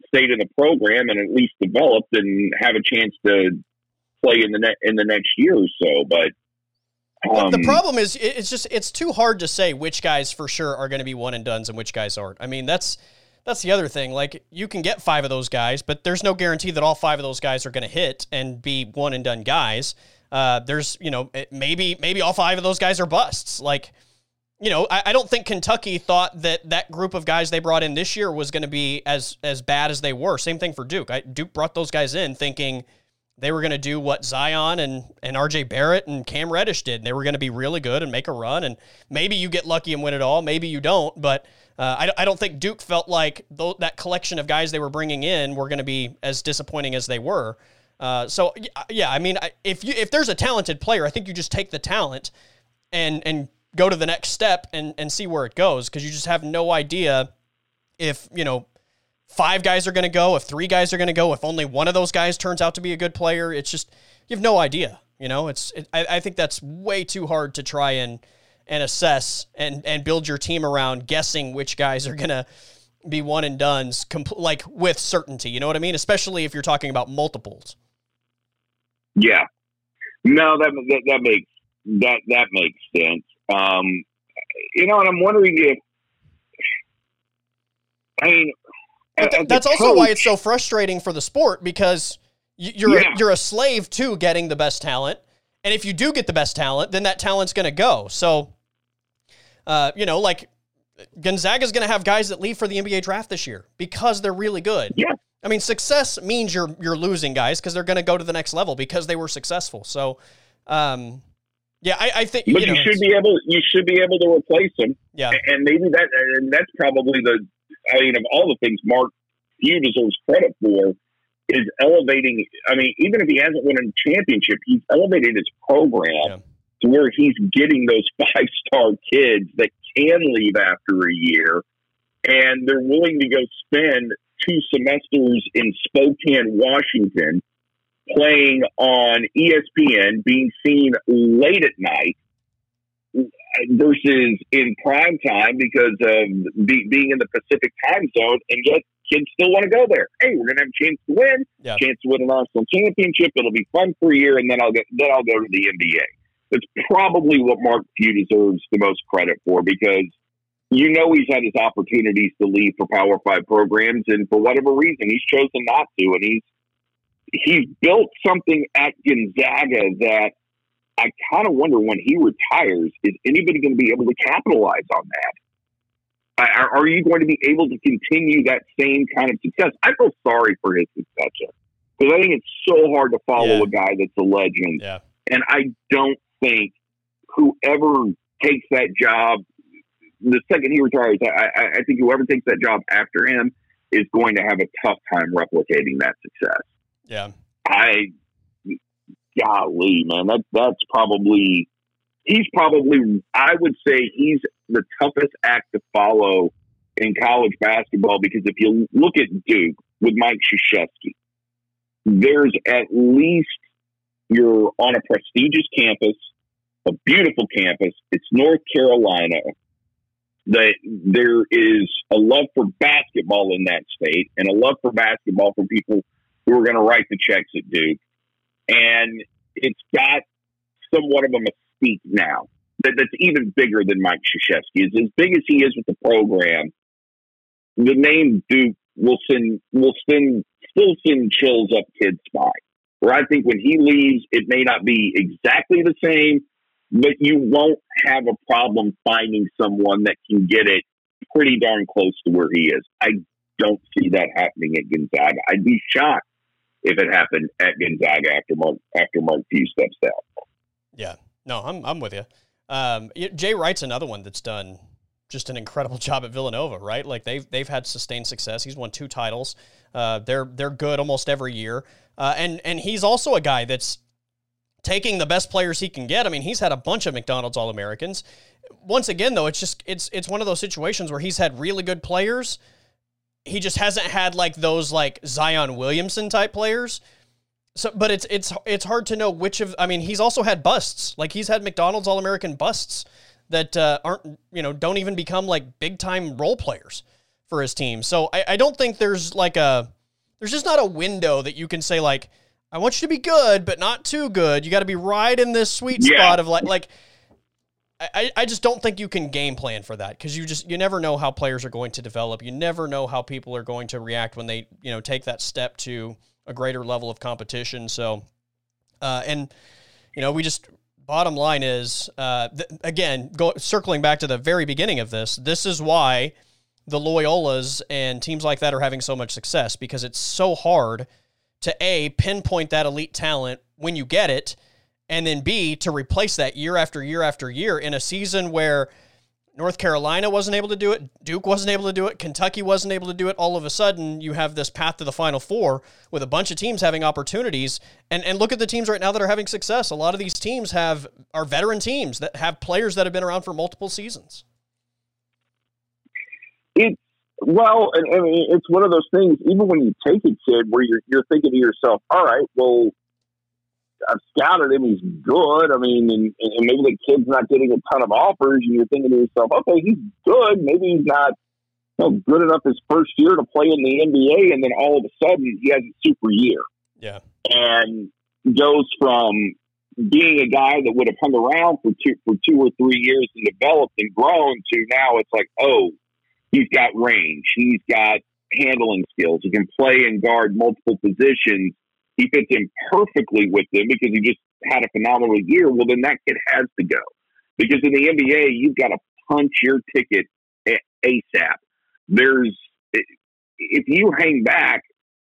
stayed in the program and at least developed and have a chance to play in the ne- in the next year or so. But um, the problem is, it's just it's too hard to say which guys for sure are going to be one and duns and which guys aren't. I mean, that's that's the other thing. Like you can get five of those guys, but there's no guarantee that all five of those guys are going to hit and be one and done guys. Uh, there's you know maybe maybe all five of those guys are busts. Like you know, I, I, don't think Kentucky thought that that group of guys they brought in this year was going to be as as bad as they were. Same thing for Duke. I, Duke brought those guys in thinking they were going to do what Zion and, and RJ Barrett and Cam Reddish did. They were going to be really good and make a run. And maybe you get lucky and win it all. Maybe you don't. But uh, I, I don't think Duke felt like th- that collection of guys they were bringing in were going to be as disappointing as they were. Uh, so yeah, I mean, if you if there's a talented player, I think you just take the talent and and go to the next step and and see where it goes because you just have no idea if you know five guys are going to go, if three guys are going to go, if only one of those guys turns out to be a good player. It's just you have no idea. You know, it's it, I, I think that's way too hard to try and and assess and and build your team around guessing which guys are going to be one and duns compl- like with certainty. You know what I mean? Especially if you're talking about multiples. Yeah. No, that that, that makes that that makes sense. Um, you know, and I'm wondering if I mean, th- that's also coach, why it's so frustrating for the sport because you're yeah. a, you're a slave to getting the best talent, and if you do get the best talent, then that talent's going to go. So, uh, you know, like Gonzaga's going to have guys that leave for the NBA draft this year because they're really good. Yeah. I mean, success means you're you're losing guys because they're going to go to the next level because they were successful. So, um, yeah, I, I think. But you, know, you should be able. You should be able to replace them. Yeah, and maybe that. And that's probably the. I mean, of all the things Mark Few deserves credit for is elevating. I mean, even if he hasn't won a championship, he's elevated his program yeah. to where he's getting those (laughs) five star kids that can leave after a year, and they're willing to go spend two semesters in Spokane, Washington, playing on ESPN, being seen late at night versus in prime time because of be, being in the Pacific time zone, and yet kids still want to go there. Hey, we're gonna have a chance to win, yeah. chance to win a national championship. It'll be fun for a year, and then I'll get then I'll go to the NBA. That's probably what Mark Few deserves the most credit for because you know he's had his opportunities to leave for Power Five programs, and for whatever reason, he's chosen not to, and he's he's built something at Gonzaga that I kind of wonder when he retires, is anybody going to be able to capitalize on that? Are, are, you going to be able to continue that same kind of success? I feel sorry for his successor because I think it's so hard to follow yeah. a guy that's a legend. Yeah. And I don't think whoever takes that job the second he retires, I, I think whoever takes that job after him is going to have a tough time replicating that success. Yeah. I, golly, man, that that's probably he's probably I would say he's the toughest act to follow in college basketball because if you look at Duke with Mike Krzyzewski, there's at least you're on a prestigious campus, a beautiful campus. It's North Carolina that there is a love for basketball in that state and a love for basketball for people who are going to write the checks at Duke. And it's got somewhat of a mystique now that, that's even bigger than Mike Krzyzewski. Is as big as he is with the program, the name Duke will send will send still send chills up kids' spine. Where I think when he leaves, it may not be exactly the same, but you won't have a problem finding someone that can get it pretty darn close to where he is. I don't see that happening at Gonzaga. I'd be shocked if it happened at Gonzaga after Mark after Few steps down. Yeah, no, I'm I'm with you. Um, Jay Wright's another one that's done just an incredible (laughs) job at Villanova, right? Like they've they've had sustained success. He's won two titles. Uh, they're they're good almost every year, uh, and and he's also a guy that's taking the best players he can get. I mean, he's had a bunch of McDonald's All Americans. Once again, though, it's just it's it's one of those situations where he's had really good players. He just hasn't had like those like Zion Williamson type players. So, but it's it's it's hard to know which of. I mean, he's also had busts. Like he's had McDonald's All American busts that uh, aren't you know don't even become like big time role players for his team. So I, I don't think there's like a there's just not a window that you can say like I want you to be good, but not too good. You got to be right in this sweet yeah. spot of like like. I, I just don't think you can game plan for that because you just you never know how players are going to develop. You never know how people are going to react when they you know take that step to a greater level of competition. So, uh, and you know we just bottom line is, uh, th- again, go, circling back to the very beginning of this, this is why the Loyolas and teams like that are having so much success because it's so hard to A, pinpoint that elite talent when you get it, and then B, to replace that year after year after year in a season where North Carolina wasn't able to do it, Duke wasn't able to do it, Kentucky wasn't able to do it. All of a sudden, you have this path to the Final Four with a bunch of teams having opportunities. And and look at the teams right now that are having success. A lot of these teams have are veteran teams that have players that have been around for multiple seasons. It's well, and, and it's one of those things. Even when you take a kid, where you're you're thinking to yourself, "All right, well, I've scouted him. He's good. I mean, and, and maybe the kid's not getting a ton of offers, and you're thinking to yourself, okay, he's good. Maybe he's not you know, good enough his first year to play in the NBA, and then all of a sudden he has a super year. Yeah, and goes from being a guy that would have hung around for two for two or three years and developed and grown to now it's like, oh, he's got range, he's got handling skills, he can play and guard multiple positions he fits in perfectly with them because he just had a phenomenal year. Well, then that kid has to go because in the NBA, you've got to punch your ticket ASAP. There's if you hang back,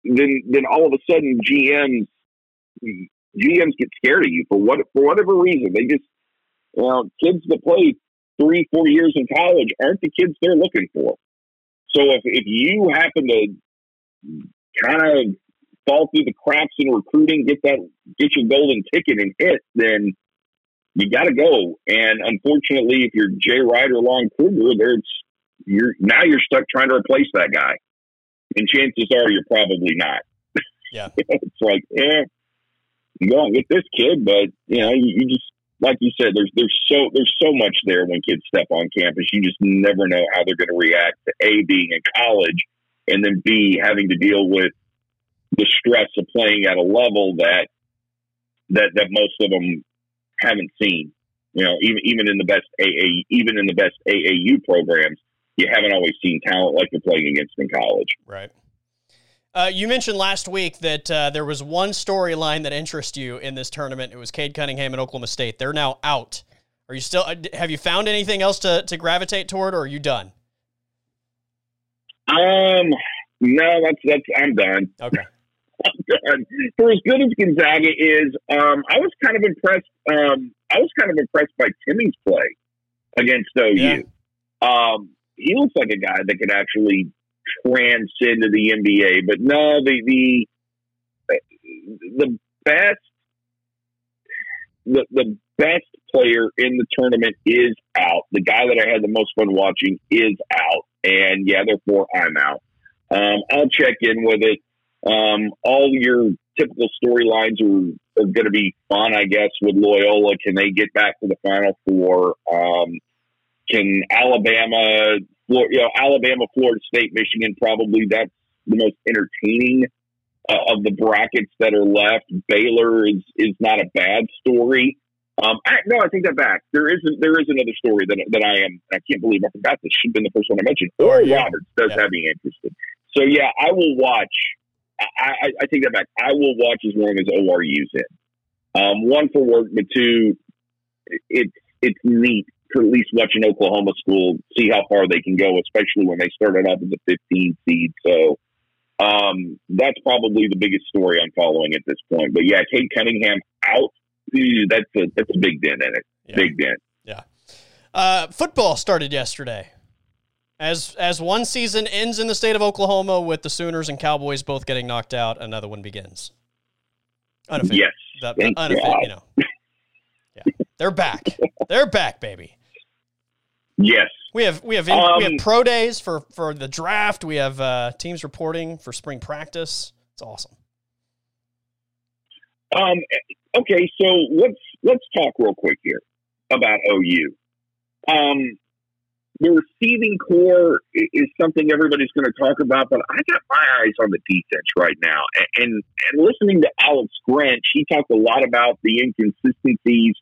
then then all of a sudden GMs GMs get scared of you for what for whatever reason. They just you know kids that play three four years in college aren't the kids they're looking for. So if if you happen to kind of fall through the cracks in recruiting, get that, get your golden ticket and hit, then you got to go. And unfortunately, if you're Jay Wright or Lon Kruger, there's you're now you're stuck trying to replace that guy, and chances are you're probably not. (laughs) Yeah, it's like, eh, you go and get this kid, but you know, you, you just like you said, there's there's so there's so much there when kids step on campus. You just never know how they're going to react to a being in college, and then b having to deal with the stress of playing at a level that that that most of them haven't seen. You know, even even in the best AA, even in the best AAU programs, you haven't always seen talent like you're playing against in college. Right. Uh, you mentioned last week that uh, there was one storyline that interests you in this tournament. It was Cade Cunningham and Oklahoma State. They're now out. Are you still? Uh, have you found anything else to, to gravitate toward, or are you done? Um, no, that's that's I'm done. Okay. For as good as Gonzaga is, um, I was kind of impressed. Um, I was kind of impressed by Timme's play against OU. Yeah. Um, he looks like a guy that could actually transcend to the NBA. But no, the the the best the the best player in the tournament is out. The guy that I had the most fun watching is out, and yeah, therefore I'm out. Um, I'll check in with it. Um, all your typical storylines are, are going to be fun, I guess, with Loyola. Can they get back to the Final Four? Um, can Alabama, you know, Alabama, Florida State, Michigan, probably that's the most entertaining uh, of the brackets that are left. Baylor is is not a bad story. Um, I, no, I take that back. There isn't. There is another story that that I am. I can't believe I forgot this. Should have been the first one I mentioned. Or oh, yeah. Roberts does yeah. have me interested. So yeah, I will watch I, I, take that back. I will watch as long as ORU's in. Um, one for work, but two, it's it's neat to at least watch an Oklahoma school see how far they can go, especially when they started out as a 15 seed. So um, that's probably the biggest story I'm following at this point. But yeah, Cade Cunningham out. That's a that's a big dent in it. Yeah. Big dent. Yeah. Uh, football started yesterday. As as one season ends in the state of Oklahoma with the Sooners and Cowboys both getting knocked out, another one begins. Unofficial. Yes. The, the unofficial, you know. Yeah. They're back. They're back, baby. Yes. We have we have in, um, we have um, pro days for for the draft. We have uh, teams reporting for spring practice. It's awesome. Um. Okay, so let's let's talk real quick here about OU. Um the receiving corps is something everybody's going to talk about, but I got my eyes on the defense right now. And, and listening to Alex Grinch, he talked a lot about the inconsistencies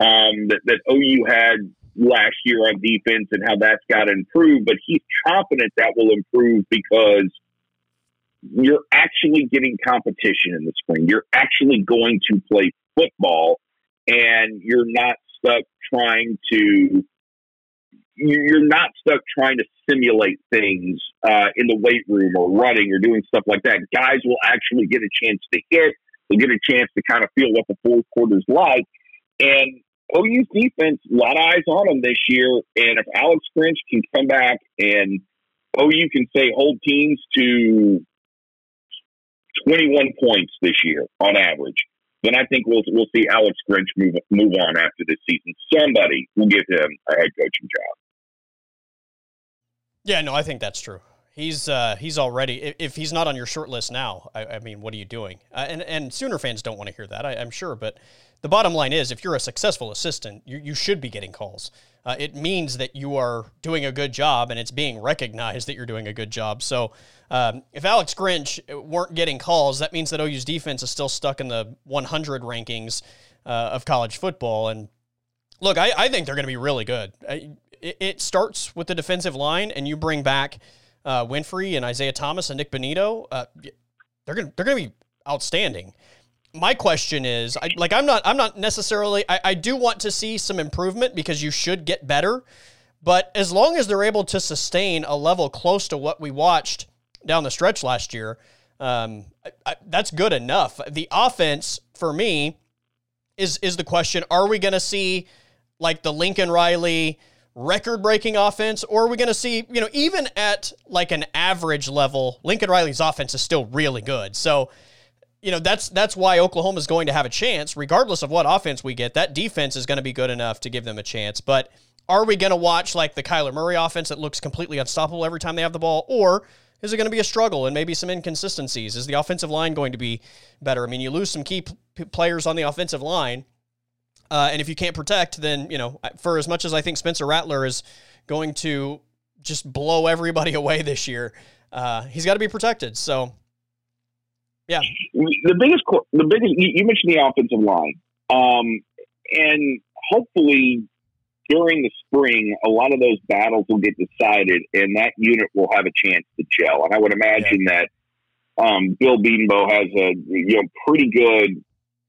um, that, that OU had last year on defense and how that's got to improve. But he's confident that will improve because you're actually getting competition in the spring. You're actually going to play football and you're not stuck trying to you're not stuck trying to simulate things uh, in the weight room or running or doing stuff like that. Guys will actually get a chance to hit. They'll get a chance to kind of feel what the fourth quarter's like. And OU's defense, a lot of eyes on them this year. And if Alex Grinch can come back and OU can say hold teams to 21 points this year on average, then I think we'll we'll see Alex Grinch move move on after this season. Somebody will give him a head coaching job. Yeah, no, I think that's true. He's uh, he's already if he's not on your short list now. I, I mean, what are you doing? Uh, and and Sooner fans don't want to hear that. I, am sure, but the bottom line is, if you're a successful assistant, you you should be getting calls. Uh, it means that you are doing a good job, and it's being recognized that you're doing a good job. So, um, if Alex Grinch weren't getting calls, that means that OU's defense is still stuck in the 100 rankings uh, of college football. And look, I, I think they're going to be really good. I, it, it starts with the defensive line, and you bring back uh, Winfrey and Isaiah Thomas and Nik Bonitto. uh, they're gonna they're gonna be outstanding. My question is, I, like, I'm not I'm not necessarily I, I do want to see some improvement because you should get better, but as long as they're able to sustain a level close to what we watched down the stretch last year, um, I, that's good enough. The offense for me is is the question: Are we going to see like the Lincoln Riley? Record breaking offense, or are we going to see, you know, even at like an average level, Lincoln Riley's offense is still really good. So, you know, that's that's why Oklahoma is going to have a chance, regardless of what offense we get. That defense is going to be good enough to give them a chance. But are we going to watch like the Kyler Murray offense that looks completely unstoppable every time they have the ball, or is it going to be a struggle and maybe some inconsistencies? Is the offensive line going to be better? I mean, you lose some key p- players on the offensive line uh, and if you can't protect, then, you know, for as much as I think Spencer Rattler is going to just blow everybody (laughs) away this year, uh, he's got to be protected. So, yeah. The biggest, the biggest, you mentioned the offensive line. Um, and hopefully during the spring, a lot of those battles will get decided and that unit will have a chance to gel. And I would imagine yeah. that um, Bill Bedenbaugh has a you know pretty good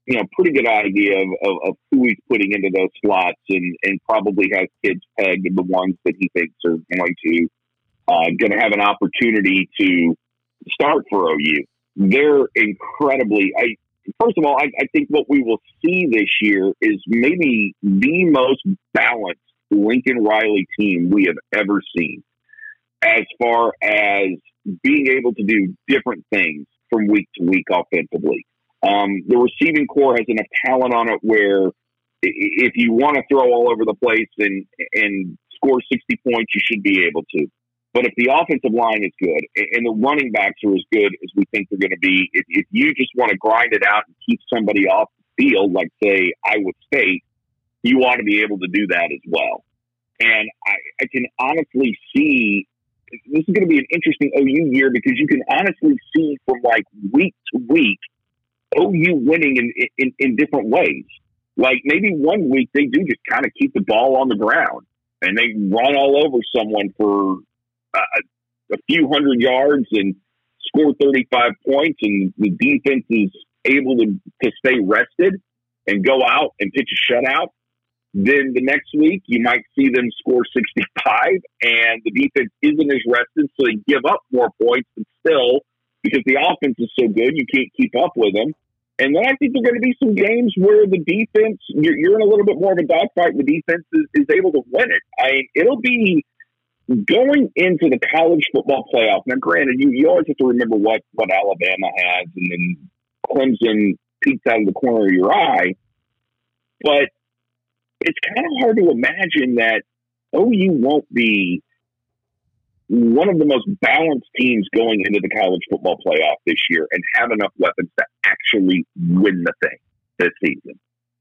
you know, pretty good idea of, of, of, who he's putting into those slots and, and probably has kids pegged the ones that he thinks are going to uh, going to have an opportunity to start for OU. They're incredibly. I first of all, I, I think what we will see this year is maybe the most balanced Lincoln Riley team we have ever seen, as far as being able to do different things from week to week offensively. Um, the receiving corps has enough talent on it where if you want to throw all over the place and and score 60 points, you should be able to. But if the offensive line is good and the running backs are as good as we think they're going to be, if, if you just want to grind it out and keep somebody off the field, like say Iowa State, you ought to be able to do that as well. And I, I can honestly see this is going to be an interesting OU year because you can honestly see from like week to week OU winning in, in, in different ways. Like maybe one week they do just kind of keep the ball on the ground and they run all over someone for uh, a few hundred yards and score 35 points and the defense is able to, to stay rested and go out and pitch a shutout. Then the next week you might see them score 65 and the defense isn't as rested. So they give up more points, but still because the offense is so good, you can't keep up with them. And then I think there are going to be some games where the defense, you're, you're in a little bit more of a dogfight, and the defense is, is able to win it. I it'll be going into the college football playoff. Now, granted, you, you always have to remember what, what Alabama has, and then Clemson peeks out of the corner of your eye. But it's kind of hard to imagine that OU won't be one of the most balanced teams going into the college football playoff this year and have enough weapons to actually win the thing this season.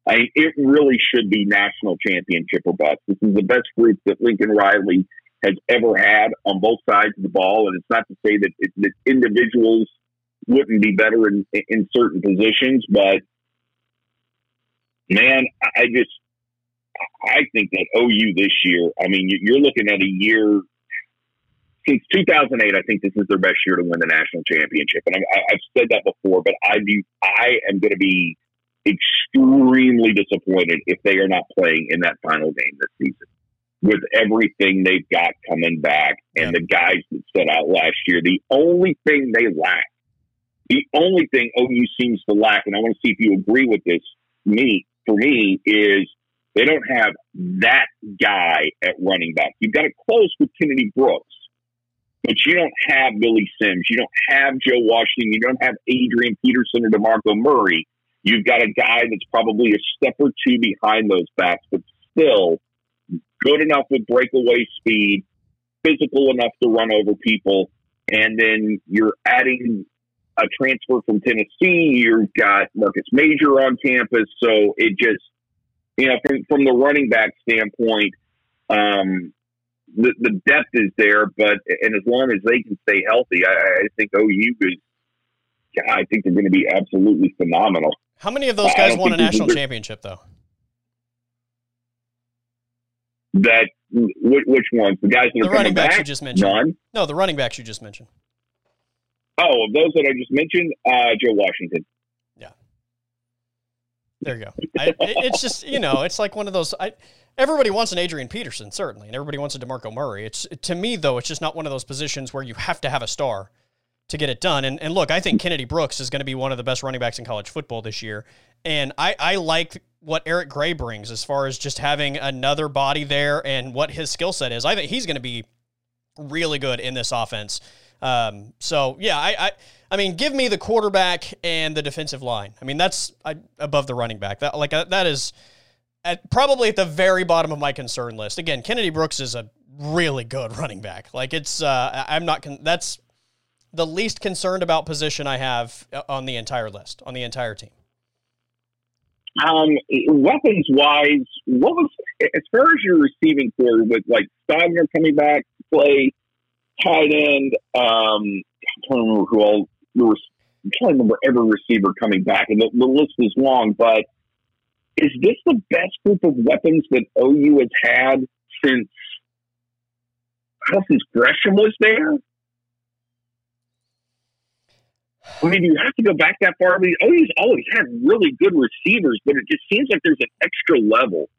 I mean, it really should be national championship or bust. This is the best group that Lincoln Riley has ever had on both sides of the ball, and it's not to say that, it, that individuals wouldn't be better in in certain positions, but man, I just I think that OU this year. I mean, you're looking at a year since 2008, I think this is their best year to win the national championship. And I, have said that before, but I do, I am going to be extremely disappointed if they are not playing in that final game this season. With everything they've got coming back and the guys that set out last year, the only thing they lack, the only thing OU seems to lack, and I want to see if you agree with this, me for me is they don't have that guy at running back. You've got it close with Kennedy Brooks, but you don't have Billy Sims. You don't have Joe Washington. You don't have Adrian Peterson or DeMarco Murray. You've got a guy that's probably a step or two behind those backs, but still good enough with breakaway speed, physical enough to run over people. And then you're adding a transfer from Tennessee. You've got Marcus Major on campus. So it just, you know, from, from the running back standpoint, um, the, the depth is there, but and as long as they can stay healthy, I, I think OU is. I think they're going to be absolutely phenomenal. How many of those guys won a national championship, though? That which, which ones? The guys that the are running backs back? you just mentioned. None. No, the running backs you just mentioned. Oh, of those that I just mentioned, uh, Joe Washington. There you go. I, it, it's just you know, it's like one of those. I, everybody wants an Adrian Peterson certainly, and everybody wants a DeMarco Murray. It's to me though, it's just not one of those positions where you have to have a star to get it done. And, and look, I think Kennedy Brooks is going to be one of the best running backs in college football this year. And I, I like what Eric Gray brings as far as just having another body there and what his skill set is. I think he's going to be really good in this offense. Um, so yeah, I, I, I mean, give me the quarterback and the defensive line. I mean, that's I, above the running back. That like uh, that is at, probably at the very bottom of my concern list. Again, Kennedy Brooks is a really good (laughs) running back. Like it's, uh, I'm not. Con- that's the least concerned about position I have uh, on the entire list, on the entire team. Um, weapons wise, what was as far as your receiving corps with like Stogner coming back to play tight end? Um, trying to remember who all there was. I'm trying to remember every receiver coming back, and the, the list is long. But is this the best group of weapons that OU has had since? Since Gresham was there, I mean, you have to go back that far. I mean, OU's always had really good receivers, but it just seems like there's an extra level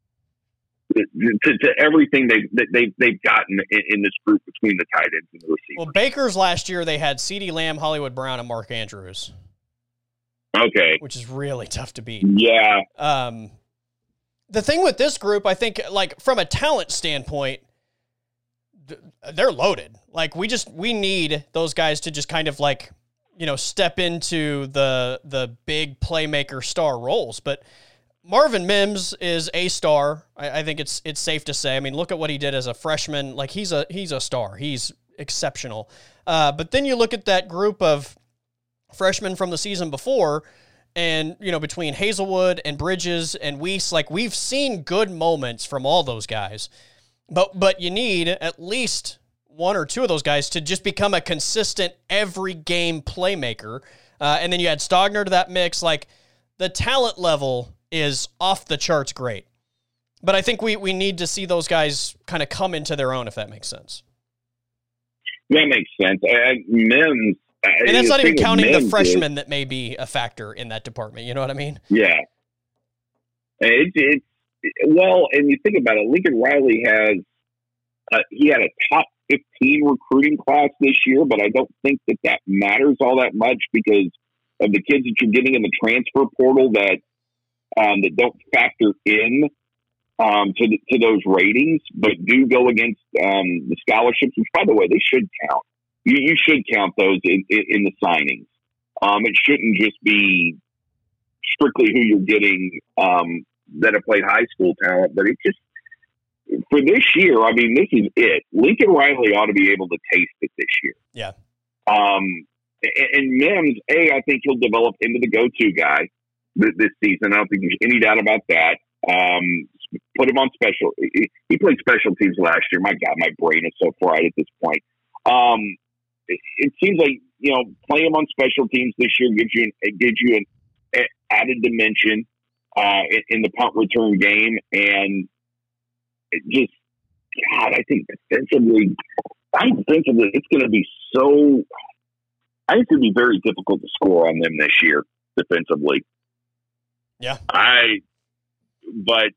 to, to, everything they, they, they've gotten in, in, this group between the tight ends and the receivers. Well, Baker's last year, they had CeeDee Lamb, Hollywood Brown, and Mark Andrews. Okay. Which is really tough to beat. Yeah. Um, the thing with this group, I think, like from a talent standpoint, they're loaded. Like we just we need those guys to just kind of like you know step into the the big playmaker star roles. But Marvin Mims is a star. I, I, think it's it's safe to say. I mean, look at what he did as a freshman. Like he's a he's a star. He's exceptional. Uh, but then you look at that group of freshmen from the season before. And you know, between Haselwood and Bridges and Wease, like we've seen good moments from all those guys, but but you need at least one or two of those guys to just become a consistent every game playmaker. Uh, and then you add Stogner to that mix. Like the talent level is off the charts great. But I think we, we need to see those guys kind of come into their own, if that makes sense. That makes sense. Uh, Mims. And that's not even counting the freshmen is, that may be a factor in that department. You know what I mean? Yeah. It's, it's well, and you think about it, Lincoln Riley has uh, he had a top 15 recruiting class this year, but I don't think that that matters all that much because of the kids that you're getting in the transfer portal that um, that don't factor in um, to the, to those ratings, but do go against um, the scholarships. Which, by the way, they should count. You, you should count those in, in, in the signings. Um, it shouldn't just be strictly who you're getting um, that have played high school talent, but it just for this year, I mean, this is it. Lincoln Riley ought to be able to taste it this year. Yeah. Um, and, and Mims, A, I think he'll develop into the go-to guy this season. I don't think there's any doubt about that. Um, put him on special. He played special teams last year. My God, my brain is so fried at this point. Um, it, it, seems like you know playing him on special teams this year gives you an, gives you an added dimension uh, in, in the punt return game, and just God, I think defensively, I think defensively, it's going to be so. I think it's going to be very difficult to score on them this year defensively. Yeah. I, but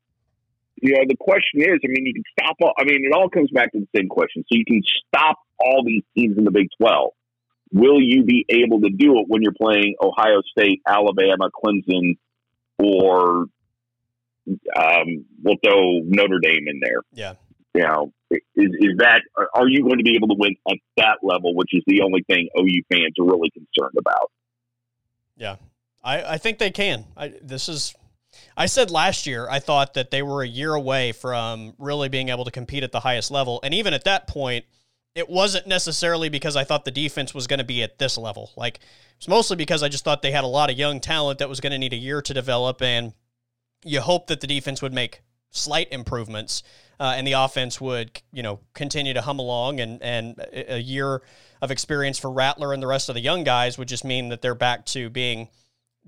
you know, the question is, I mean, you can stop all, I mean, it all comes back to the same question. So you can stop all these teams in the Big 12. Will you be able to do it when you're playing Ohio State, Alabama, Clemson, or um, we'll throw Notre Dame in there? Yeah. You know, is, is that, are you going to be able to win at that level, which is the only thing OU fans are really concerned about? Yeah. I, I think they can. I, this is I said last year I thought that they were a year away from really being able to compete at the highest level. And even at that point, it wasn't necessarily because I thought the defense was going to be at this level. Like, it's mostly because I just thought they had a lot of young talent that was going to need a year to develop. And you hope that the defense would make slight improvements uh, and the offense would, you know, continue to hum along. And, and a year of experience for Rattler and the rest of the young guys would just mean that they're back to being –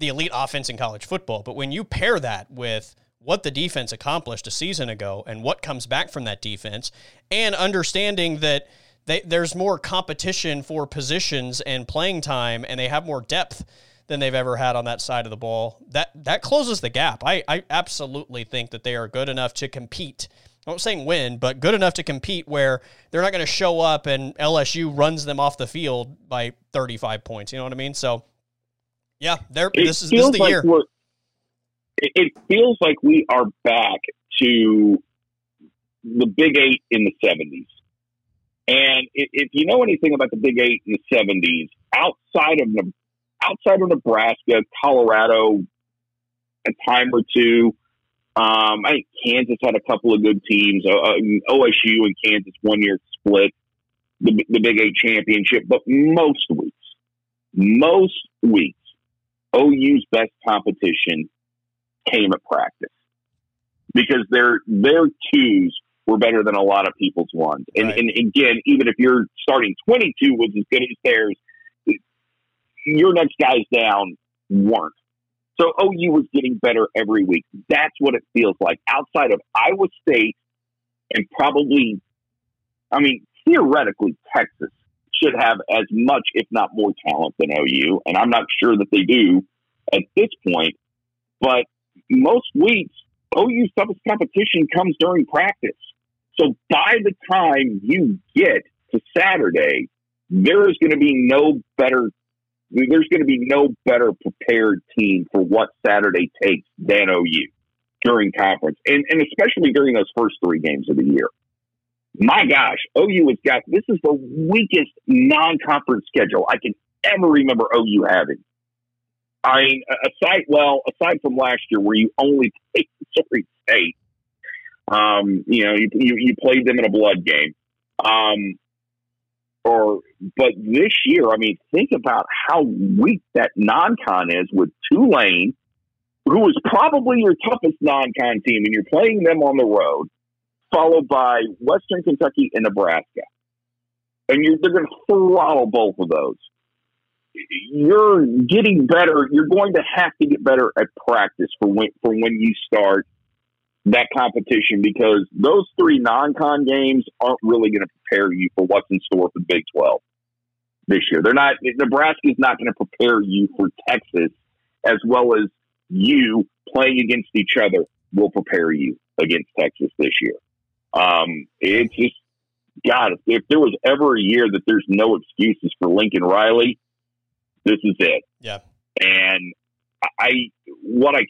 the elite offense in college football. But when you pair that with what the defense accomplished a season ago and what comes back from that defense, and understanding that they, there's more competition for positions and playing time, and they have more depth than they've ever had on that side of the ball, that that closes the gap. I, I absolutely think that they are good enough to compete. I'm not saying win, but good enough to compete where they're not going to show up and LSU runs them off the field by 35 points. You know what I mean? So yeah, they're, this, is, this is the like year. It, it feels like we are back to the Big Eight in the 70s. And if you know anything about the Big Eight in the 70s, outside of outside of Nebraska, Colorado, a time or two, um, I think Kansas had a couple of good teams. Uh, uh OSU and Kansas one year split the, the Big Eight championship, but most weeks, most weeks, OU's best competition came at practice because their their twos were better than a lot of people's ones. And, right. and again, even if your starting 22 was as good as theirs, your next guys down weren't. So OU was getting better every week. That's what it feels like. Outside of Iowa State and probably, I mean, theoretically, Texas should have as much, if not more, talent than OU. And I'm not sure that they do at this point. But most weeks, OU's toughest competition comes during practice. So by the time you get to Saturday, there is going to be no better. There's going to be no better prepared team for what Saturday takes than OU during conference, and, and especially during those first three games of the year my gosh, OU has got this is the weakest non-conference schedule I can ever remember OU having. I mean, aside well, aside from last year where you only (laughs) played Missouri State, um, you know, you, you, you played them in a blood game. Um, or but this year, I mean, think about how weak that non-con is with Tulane, who is probably your toughest non-con team, and you're playing them on the road followed by Western Kentucky and Nebraska. And you're, going to throttle both of those. You're getting better. You're going to have to get better at practice for when, for when you start that competition because those three non-con games aren't really going to prepare you for what's in store for the Big 12 this year. They're not, Nebraska is not going to prepare you for Texas as well as you playing against each other will prepare you against Texas this year. Um, it's just, God, if, if there was ever a year that there's no excuses for Lincoln Riley, this is it. Yeah. And I, what I,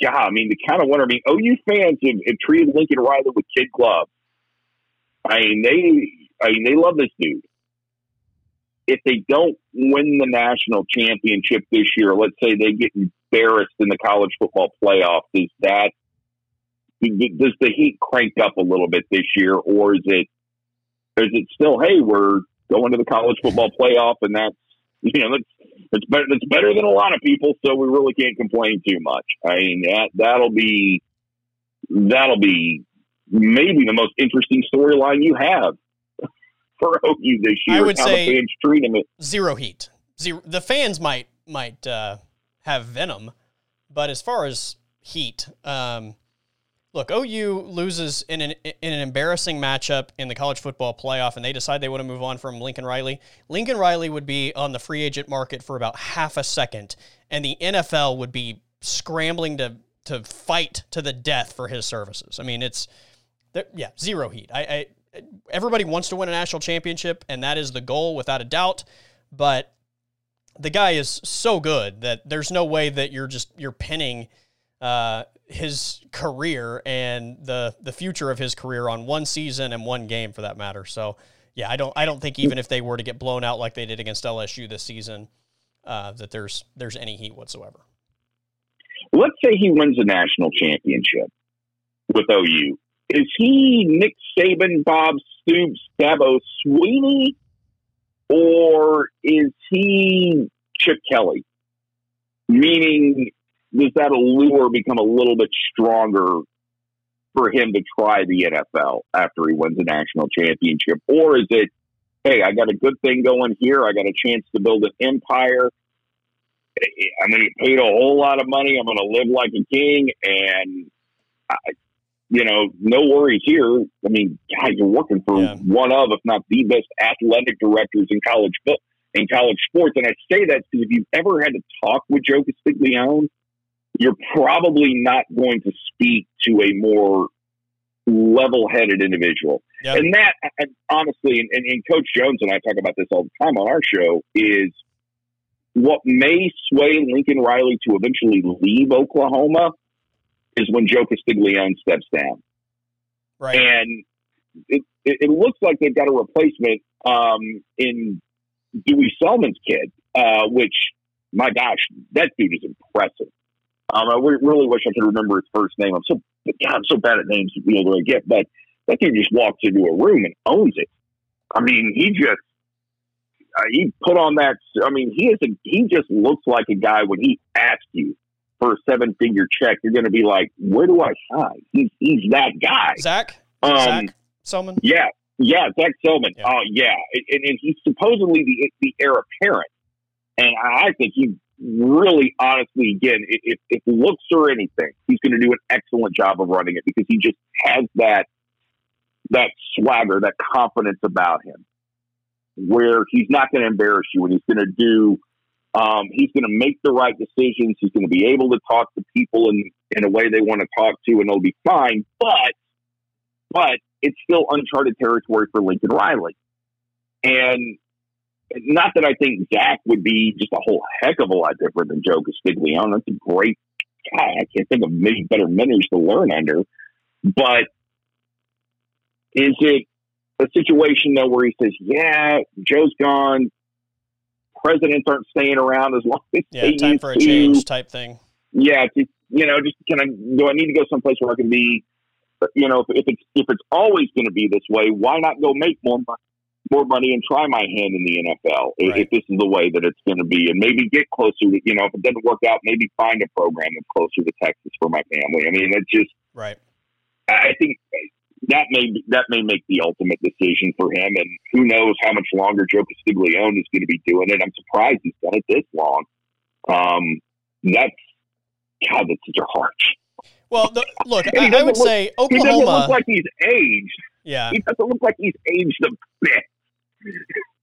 yeah, I mean, the kind of wonder, I mean, OU fans have, have treated Lincoln Riley with kid gloves. I mean, they, I mean, they love this dude. If they don't win the national championship this year, let's say they get embarrassed in the college football playoffs, is that does the heat crank up a little bit this year, or is it is it still hey we're going to the college football playoff and that's (laughs) you know that's it's better that's better than a lot of people, so we really can't complain too much. I mean that that'll be that'll be maybe the most interesting storyline you have (laughs) for OU this year. I would how say the fans treat him. Zero heat. Zero. The fans might might uh, have venom, but as far as heat, um, Look, OU loses in an in an embarrassing matchup in the college football playoff, and they decide they want to move on from Lincoln Riley. Lincoln Riley would be on the free agent market for about half a second, and the NFL would be scrambling to to fight to the death for his services. I mean, it's yeah, zero heat. I, I everybody wants to win a national championship, and that is the goal without a doubt. But the guy is so good that there's no way that you're just you're pinning uh, his career and the the future of his career on one season and one game for that matter. So yeah, I don't I don't think even if they were to get blown out like they did against LSU this season, uh, that there's there's any heat whatsoever. Let's say he wins a national championship with OU. Is he Nick Saban, Bob Stoops, Dabo Swinney, or is he Chip Kelly? Meaning, does that allure become a little bit stronger for him to try the NFL after he wins a national championship? Or is it, hey, I got a good thing going here. I got a chance to build an empire. I'm going to get paid a whole lot of money. I'm going to live like a king. And, I, you know, no worries here. I mean, God, you're working for yeah. one of, if not the best athletic directors in college football in college sports. And I say that because if you've ever had to talk with Joe Castiglione, you're probably not going to speak to a more level-headed individual. Yep. And that, and honestly, and, and, Coach Jones and I talk about this all the time on our show, is what may sway Lincoln Riley to eventually leave Oklahoma is when Joe Castiglione steps down. Right. And it, it, it looks like they've got a replacement um, in Dewey Selmon's kid, uh, which, my gosh, that dude is impressive. Um, I really wish I could remember his first name. I'm so God, I'm so bad at names to be able to get, but that dude just walks into a room and owns it. I mean, he just uh, he put on that. I mean, he is a he just looks like a guy when he asks you for a seven figure check, you're going to be like, where do I sign? He's he's that guy. Zac. Um, Zac Selmon. Yeah, yeah, Zac Selmon. Oh, yeah. Uh, yeah, and, and he's supposedly the the heir apparent, and I think he really, honestly, again, if, if looks or anything, he's going to do an excellent job of running it because he just has that that swagger, that confidence about him, where he's not going to embarrass you, and he's going to do. Um, he's going to make the right decisions. He's going to be able to talk to people in in a way they want to talk to, and it'll be fine. But but it's still uncharted territory for Lincoln Riley. And not that I think Zac would be just a whole heck of a lot different than Joe Castiglione. That's a great guy. I can't think of many better mentors to learn under. But is it a situation though where he says, "Yeah, Joe's gone. Presidents aren't staying around as long as yeah, they time for a to. change type thing." Yeah, just, you know, just can I do I need to go someplace where I can be you know, if, if it's if it's always going to be this way, why not go make more money, more money and try my hand in the NFL right. if this is the way that it's going to be, and maybe get closer to you know, if it doesn't work out, maybe find a program that's closer to Texas for my family. I mean, it's just right. I think that may that may make the ultimate decision for him, and who knows how much longer Joe Castiglione is going to be doing it. I'm surprised he's done it this long. Um, that's God, that's such a harsh well, the, look, I, I, would look, say Oklahoma. He doesn't look like he's aged. Yeah, he doesn't look like he's aged a bit.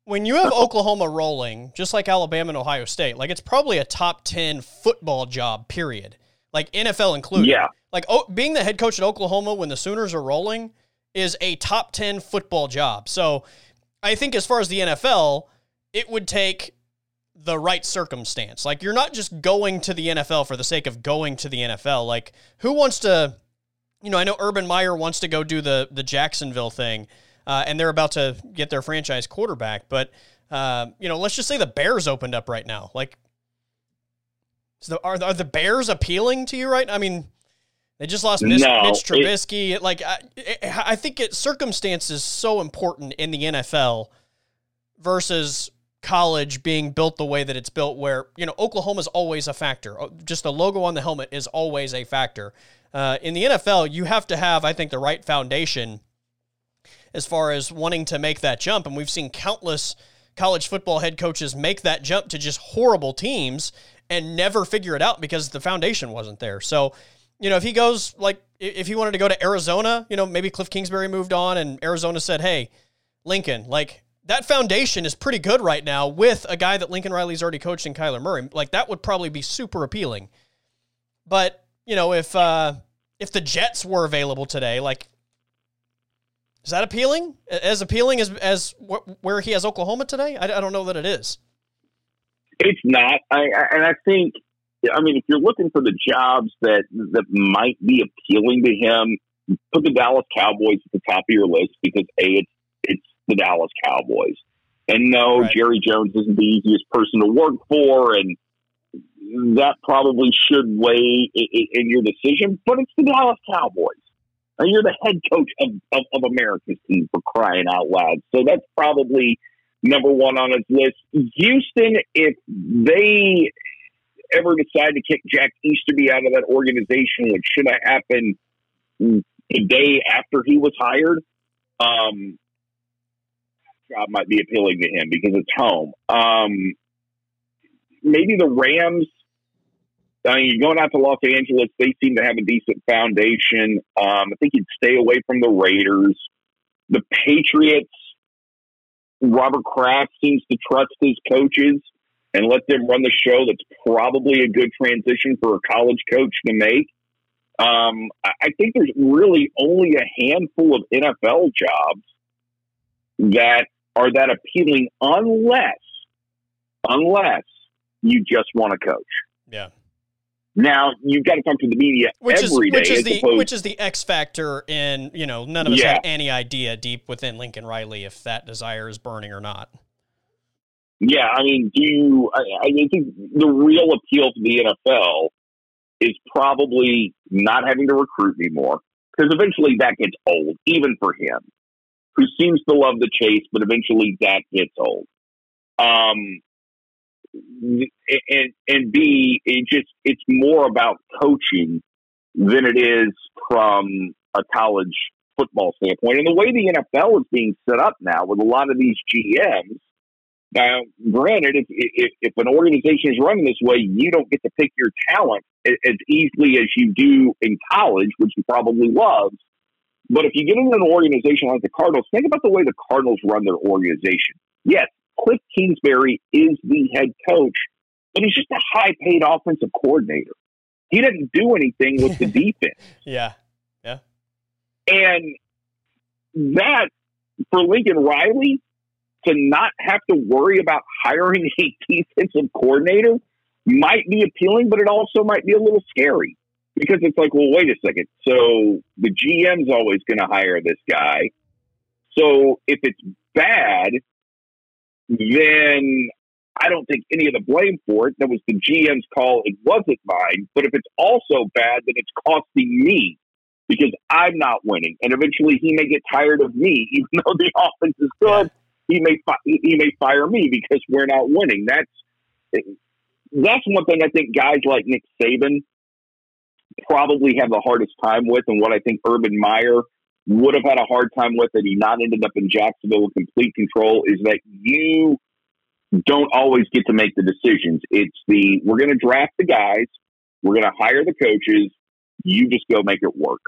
When you have Oklahoma rolling, just like Alabama and Ohio State, like it's probably a top ten football job. Period. Like NFL included. Yeah. Like oh, being the head coach at Oklahoma when the Sooners are rolling is a top ten football job. So I think as far as the NFL, it would take the right circumstance. Like you're not just going to the NFL for the sake of going to the NFL. Like who wants to you know, I know Urban Meyer wants to go do the the Jacksonville thing, uh, and they're about to get their franchise quarterback. But uh, you know, let's just say the Bears opened up right now. Like, the, are are the Bears appealing to you right? I mean, they just lost Mitch, no, Mitch Trubisky. It, like, I, I think it circumstance is so important in the NFL versus college being built the way that it's built, where, you know, Oklahoma's always a factor. Oh, just the logo on the helmet is always a factor. Uh, in the NFL, you have to have, I think, the right foundation as far as wanting to make that jump. And we've seen countless college football head coaches make that jump to just horrible teams and never figure it out because the foundation wasn't there. So, you know, if he goes like if he wanted to go to Arizona, you know, maybe Cliff Kingsbury moved on and Arizona said, "Hey, Lincoln, like that foundation is pretty good right now with a guy that Lincoln Riley's already coached in Kyler Murray. Like that would probably be super appealing. But you know, if uh, if the Jets were available today, like, is that appealing? As appealing as as wh- where he has Oklahoma today? I, I don't know that it is. It's not, I, I, and I think, I mean, if you're looking for the jobs that that might be appealing to him, put the Dallas Cowboys at the top of your list because a it's it's the Dallas Cowboys, and no, Right. Jerry Jones isn't the easiest person to work for, and that probably should weigh in, in your decision. But it's the Dallas Cowboys. And you're the head coach of, of, of America's team for crying out loud. So that's probably number one on his list. Houston, if they ever decide to kick Jack Easterby out of that organization, which should have happened the day after he was hired, um, job might be appealing to him because it's home. Um, maybe the Rams. I mean, you're going out to Los Angeles. They seem to have a decent foundation. Um, I think you'd stay away from the Raiders. The Patriots. Robert Kraft seems to trust his coaches and let them run the show. That's probably a good transition for a college coach to make. Um, I think there's really only a handful of NFL jobs that are that appealing unless, unless you just want to coach. Yeah. Now you've got to talk to the media Which is every day. which is the opposed- which is the X factor in you know none of us Yeah. have any idea deep within Lincoln Riley if that desire is burning or not. Yeah, I mean, do you? I, I think the real appeal to the NFL is probably not having to recruit anymore because eventually that gets old, even for him, who seems to love the chase, but eventually that gets old. Um, and and B, it just it's more about coaching than it is from a college football standpoint. And the way the NFL is being set up now, with a lot of these GMs. Now, granted, if, if, if an organization is running this way, you don't get to pick your talent as easily as you do in college, which you probably love. But if you get into an organization like the Cardinals, think about the way the Cardinals run their organization. Yes, Cliff Kingsbury is the head coach, but he's just a high paid offensive coordinator. He doesn't do anything with the (laughs) defense. Yeah. Yeah. And that for Lincoln Riley to not have to worry about hiring a (laughs) defensive coordinator might be appealing, but it also might be a little scary because it's like, well, wait a second. So the GM's always going to hire this guy. So if it's bad, then I don't think any of the blame for it. That was the GM's call. It wasn't mine. But if it's also bad, then it's costing me because I'm not winning. And eventually he may get tired of me, (laughs) even though the offense is good. He may fi- he may fire me because we're not winning. That's that's one thing I think guys like Nick Saban probably have the hardest time with, and what I think Urban Meyer would have had a hard time with that he not ended up in Jacksonville with complete control is that you don't always get to make the decisions. It's the we're going to draft the guys, we're going to hire the coaches, you just go make it work.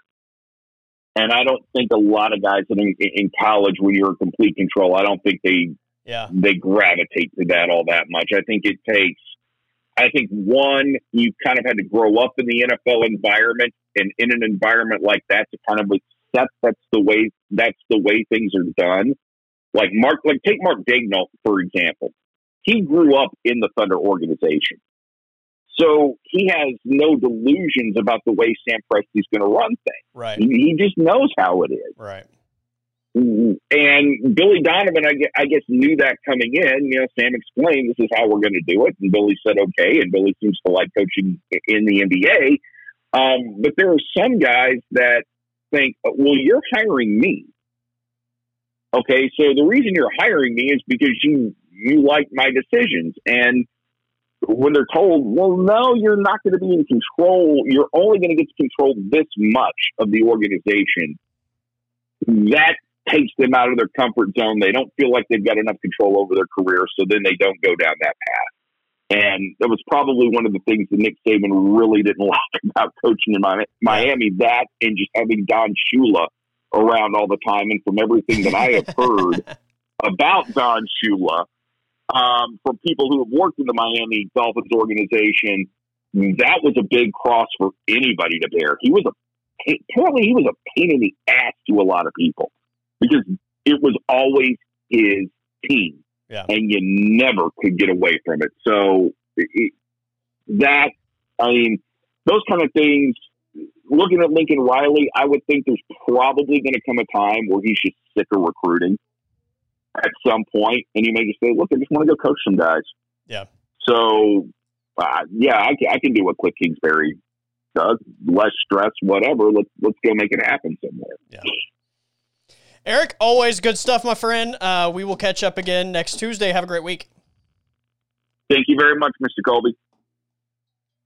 And I don't think a lot of guys in, in college, when you're in complete control, I don't think they Yeah. they gravitate to that all that much. I think it takes. I think one, you kind of had to grow up in the NFL environment, and in an environment like that, to kind of accept that's the way that's the way things are done. Like Mark, like take Mark Daigneault for example. He grew up in the Thunder organization, so he has no delusions about the way Sam Presti's going to run things. Right. He, he just knows how it is. Right. And Billy Donovan, I guess, I guess, knew that coming in. You know, Sam explained this is how we're going to do it, and Billy said okay. And Billy seems to like coaching in the NBA. Um, but there are some guys that think, uh, well, you're hiring me. Okay, so the reason you're hiring me is because you you like my decisions, and when they're told, well, no, you're not going to be in control. You're only going to get to control this much of the organization. That takes them out of their comfort zone. They don't feel like they've got enough control over their career, so then they don't go down that path. And that was probably one of the things that Nick Saban really didn't (laughs) like about coaching in Miami. That and just having Don Shula around all the time, and from everything that I have heard (laughs) about Don Shula um, from people who have worked in the Miami Dolphins organization, that was a big cross for anybody to bear. He was a apparently he was a pain in the ass to a lot of people because it was always his team, yeah. and you never could get away from it. So it, that I mean, those kind of things. Looking at Lincoln Riley, I would think there's probably going to come a time where he's just sick of recruiting at some point, and he may just say, "Look, I just want to go coach some guys." Yeah. So, uh, yeah, I can, I can do what Cliff Kingsbury does. Less stress, whatever. Let's let's go make it happen somewhere. Yeah. Erik, always good stuff, my friend. Uh, we will catch up again next Tuesday. Have a great week. Thank you very much, Mr. Colby.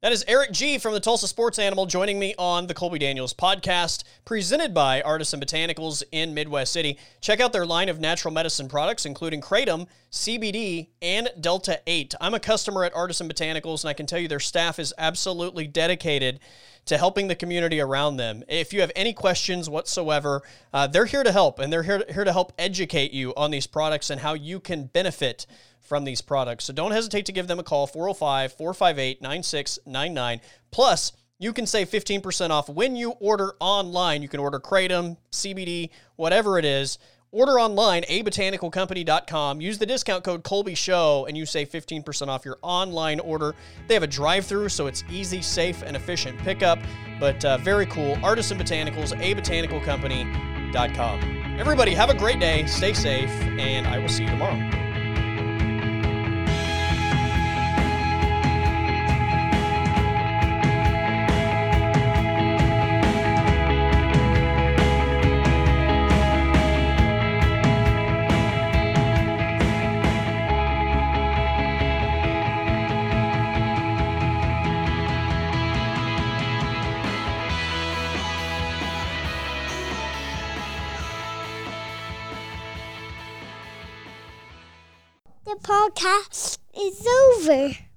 That is Erik Gee from the Tulsa Sports Animal joining me on the Colby Daniels podcast, presented by Artisan Botanicals in Midwest City. Check out their line of natural medicine products, including Kratom, CBD, and Delta 8. I'm a customer at Artisan Botanicals, and I can tell you their staff is absolutely dedicated to helping the community around them. If you have any questions whatsoever, uh, they're here to help, and they're here here to help educate you on these products and how you can benefit from these products. So don't hesitate to give them a call 405 458 9699. Plus, you can save 15% off when you order online. You can order Kratom, CBD, whatever it is. Order online, abotanicalcompany.com. Use the discount code Colby Show and you save 15% off your online order. They have a drive through, so it's easy, safe, and efficient pickup. But uh, very cool. Artisan Botanicals, abotanicalcompany.com. Everybody, have a great day, stay safe, and I will see you tomorrow. Podcast is over.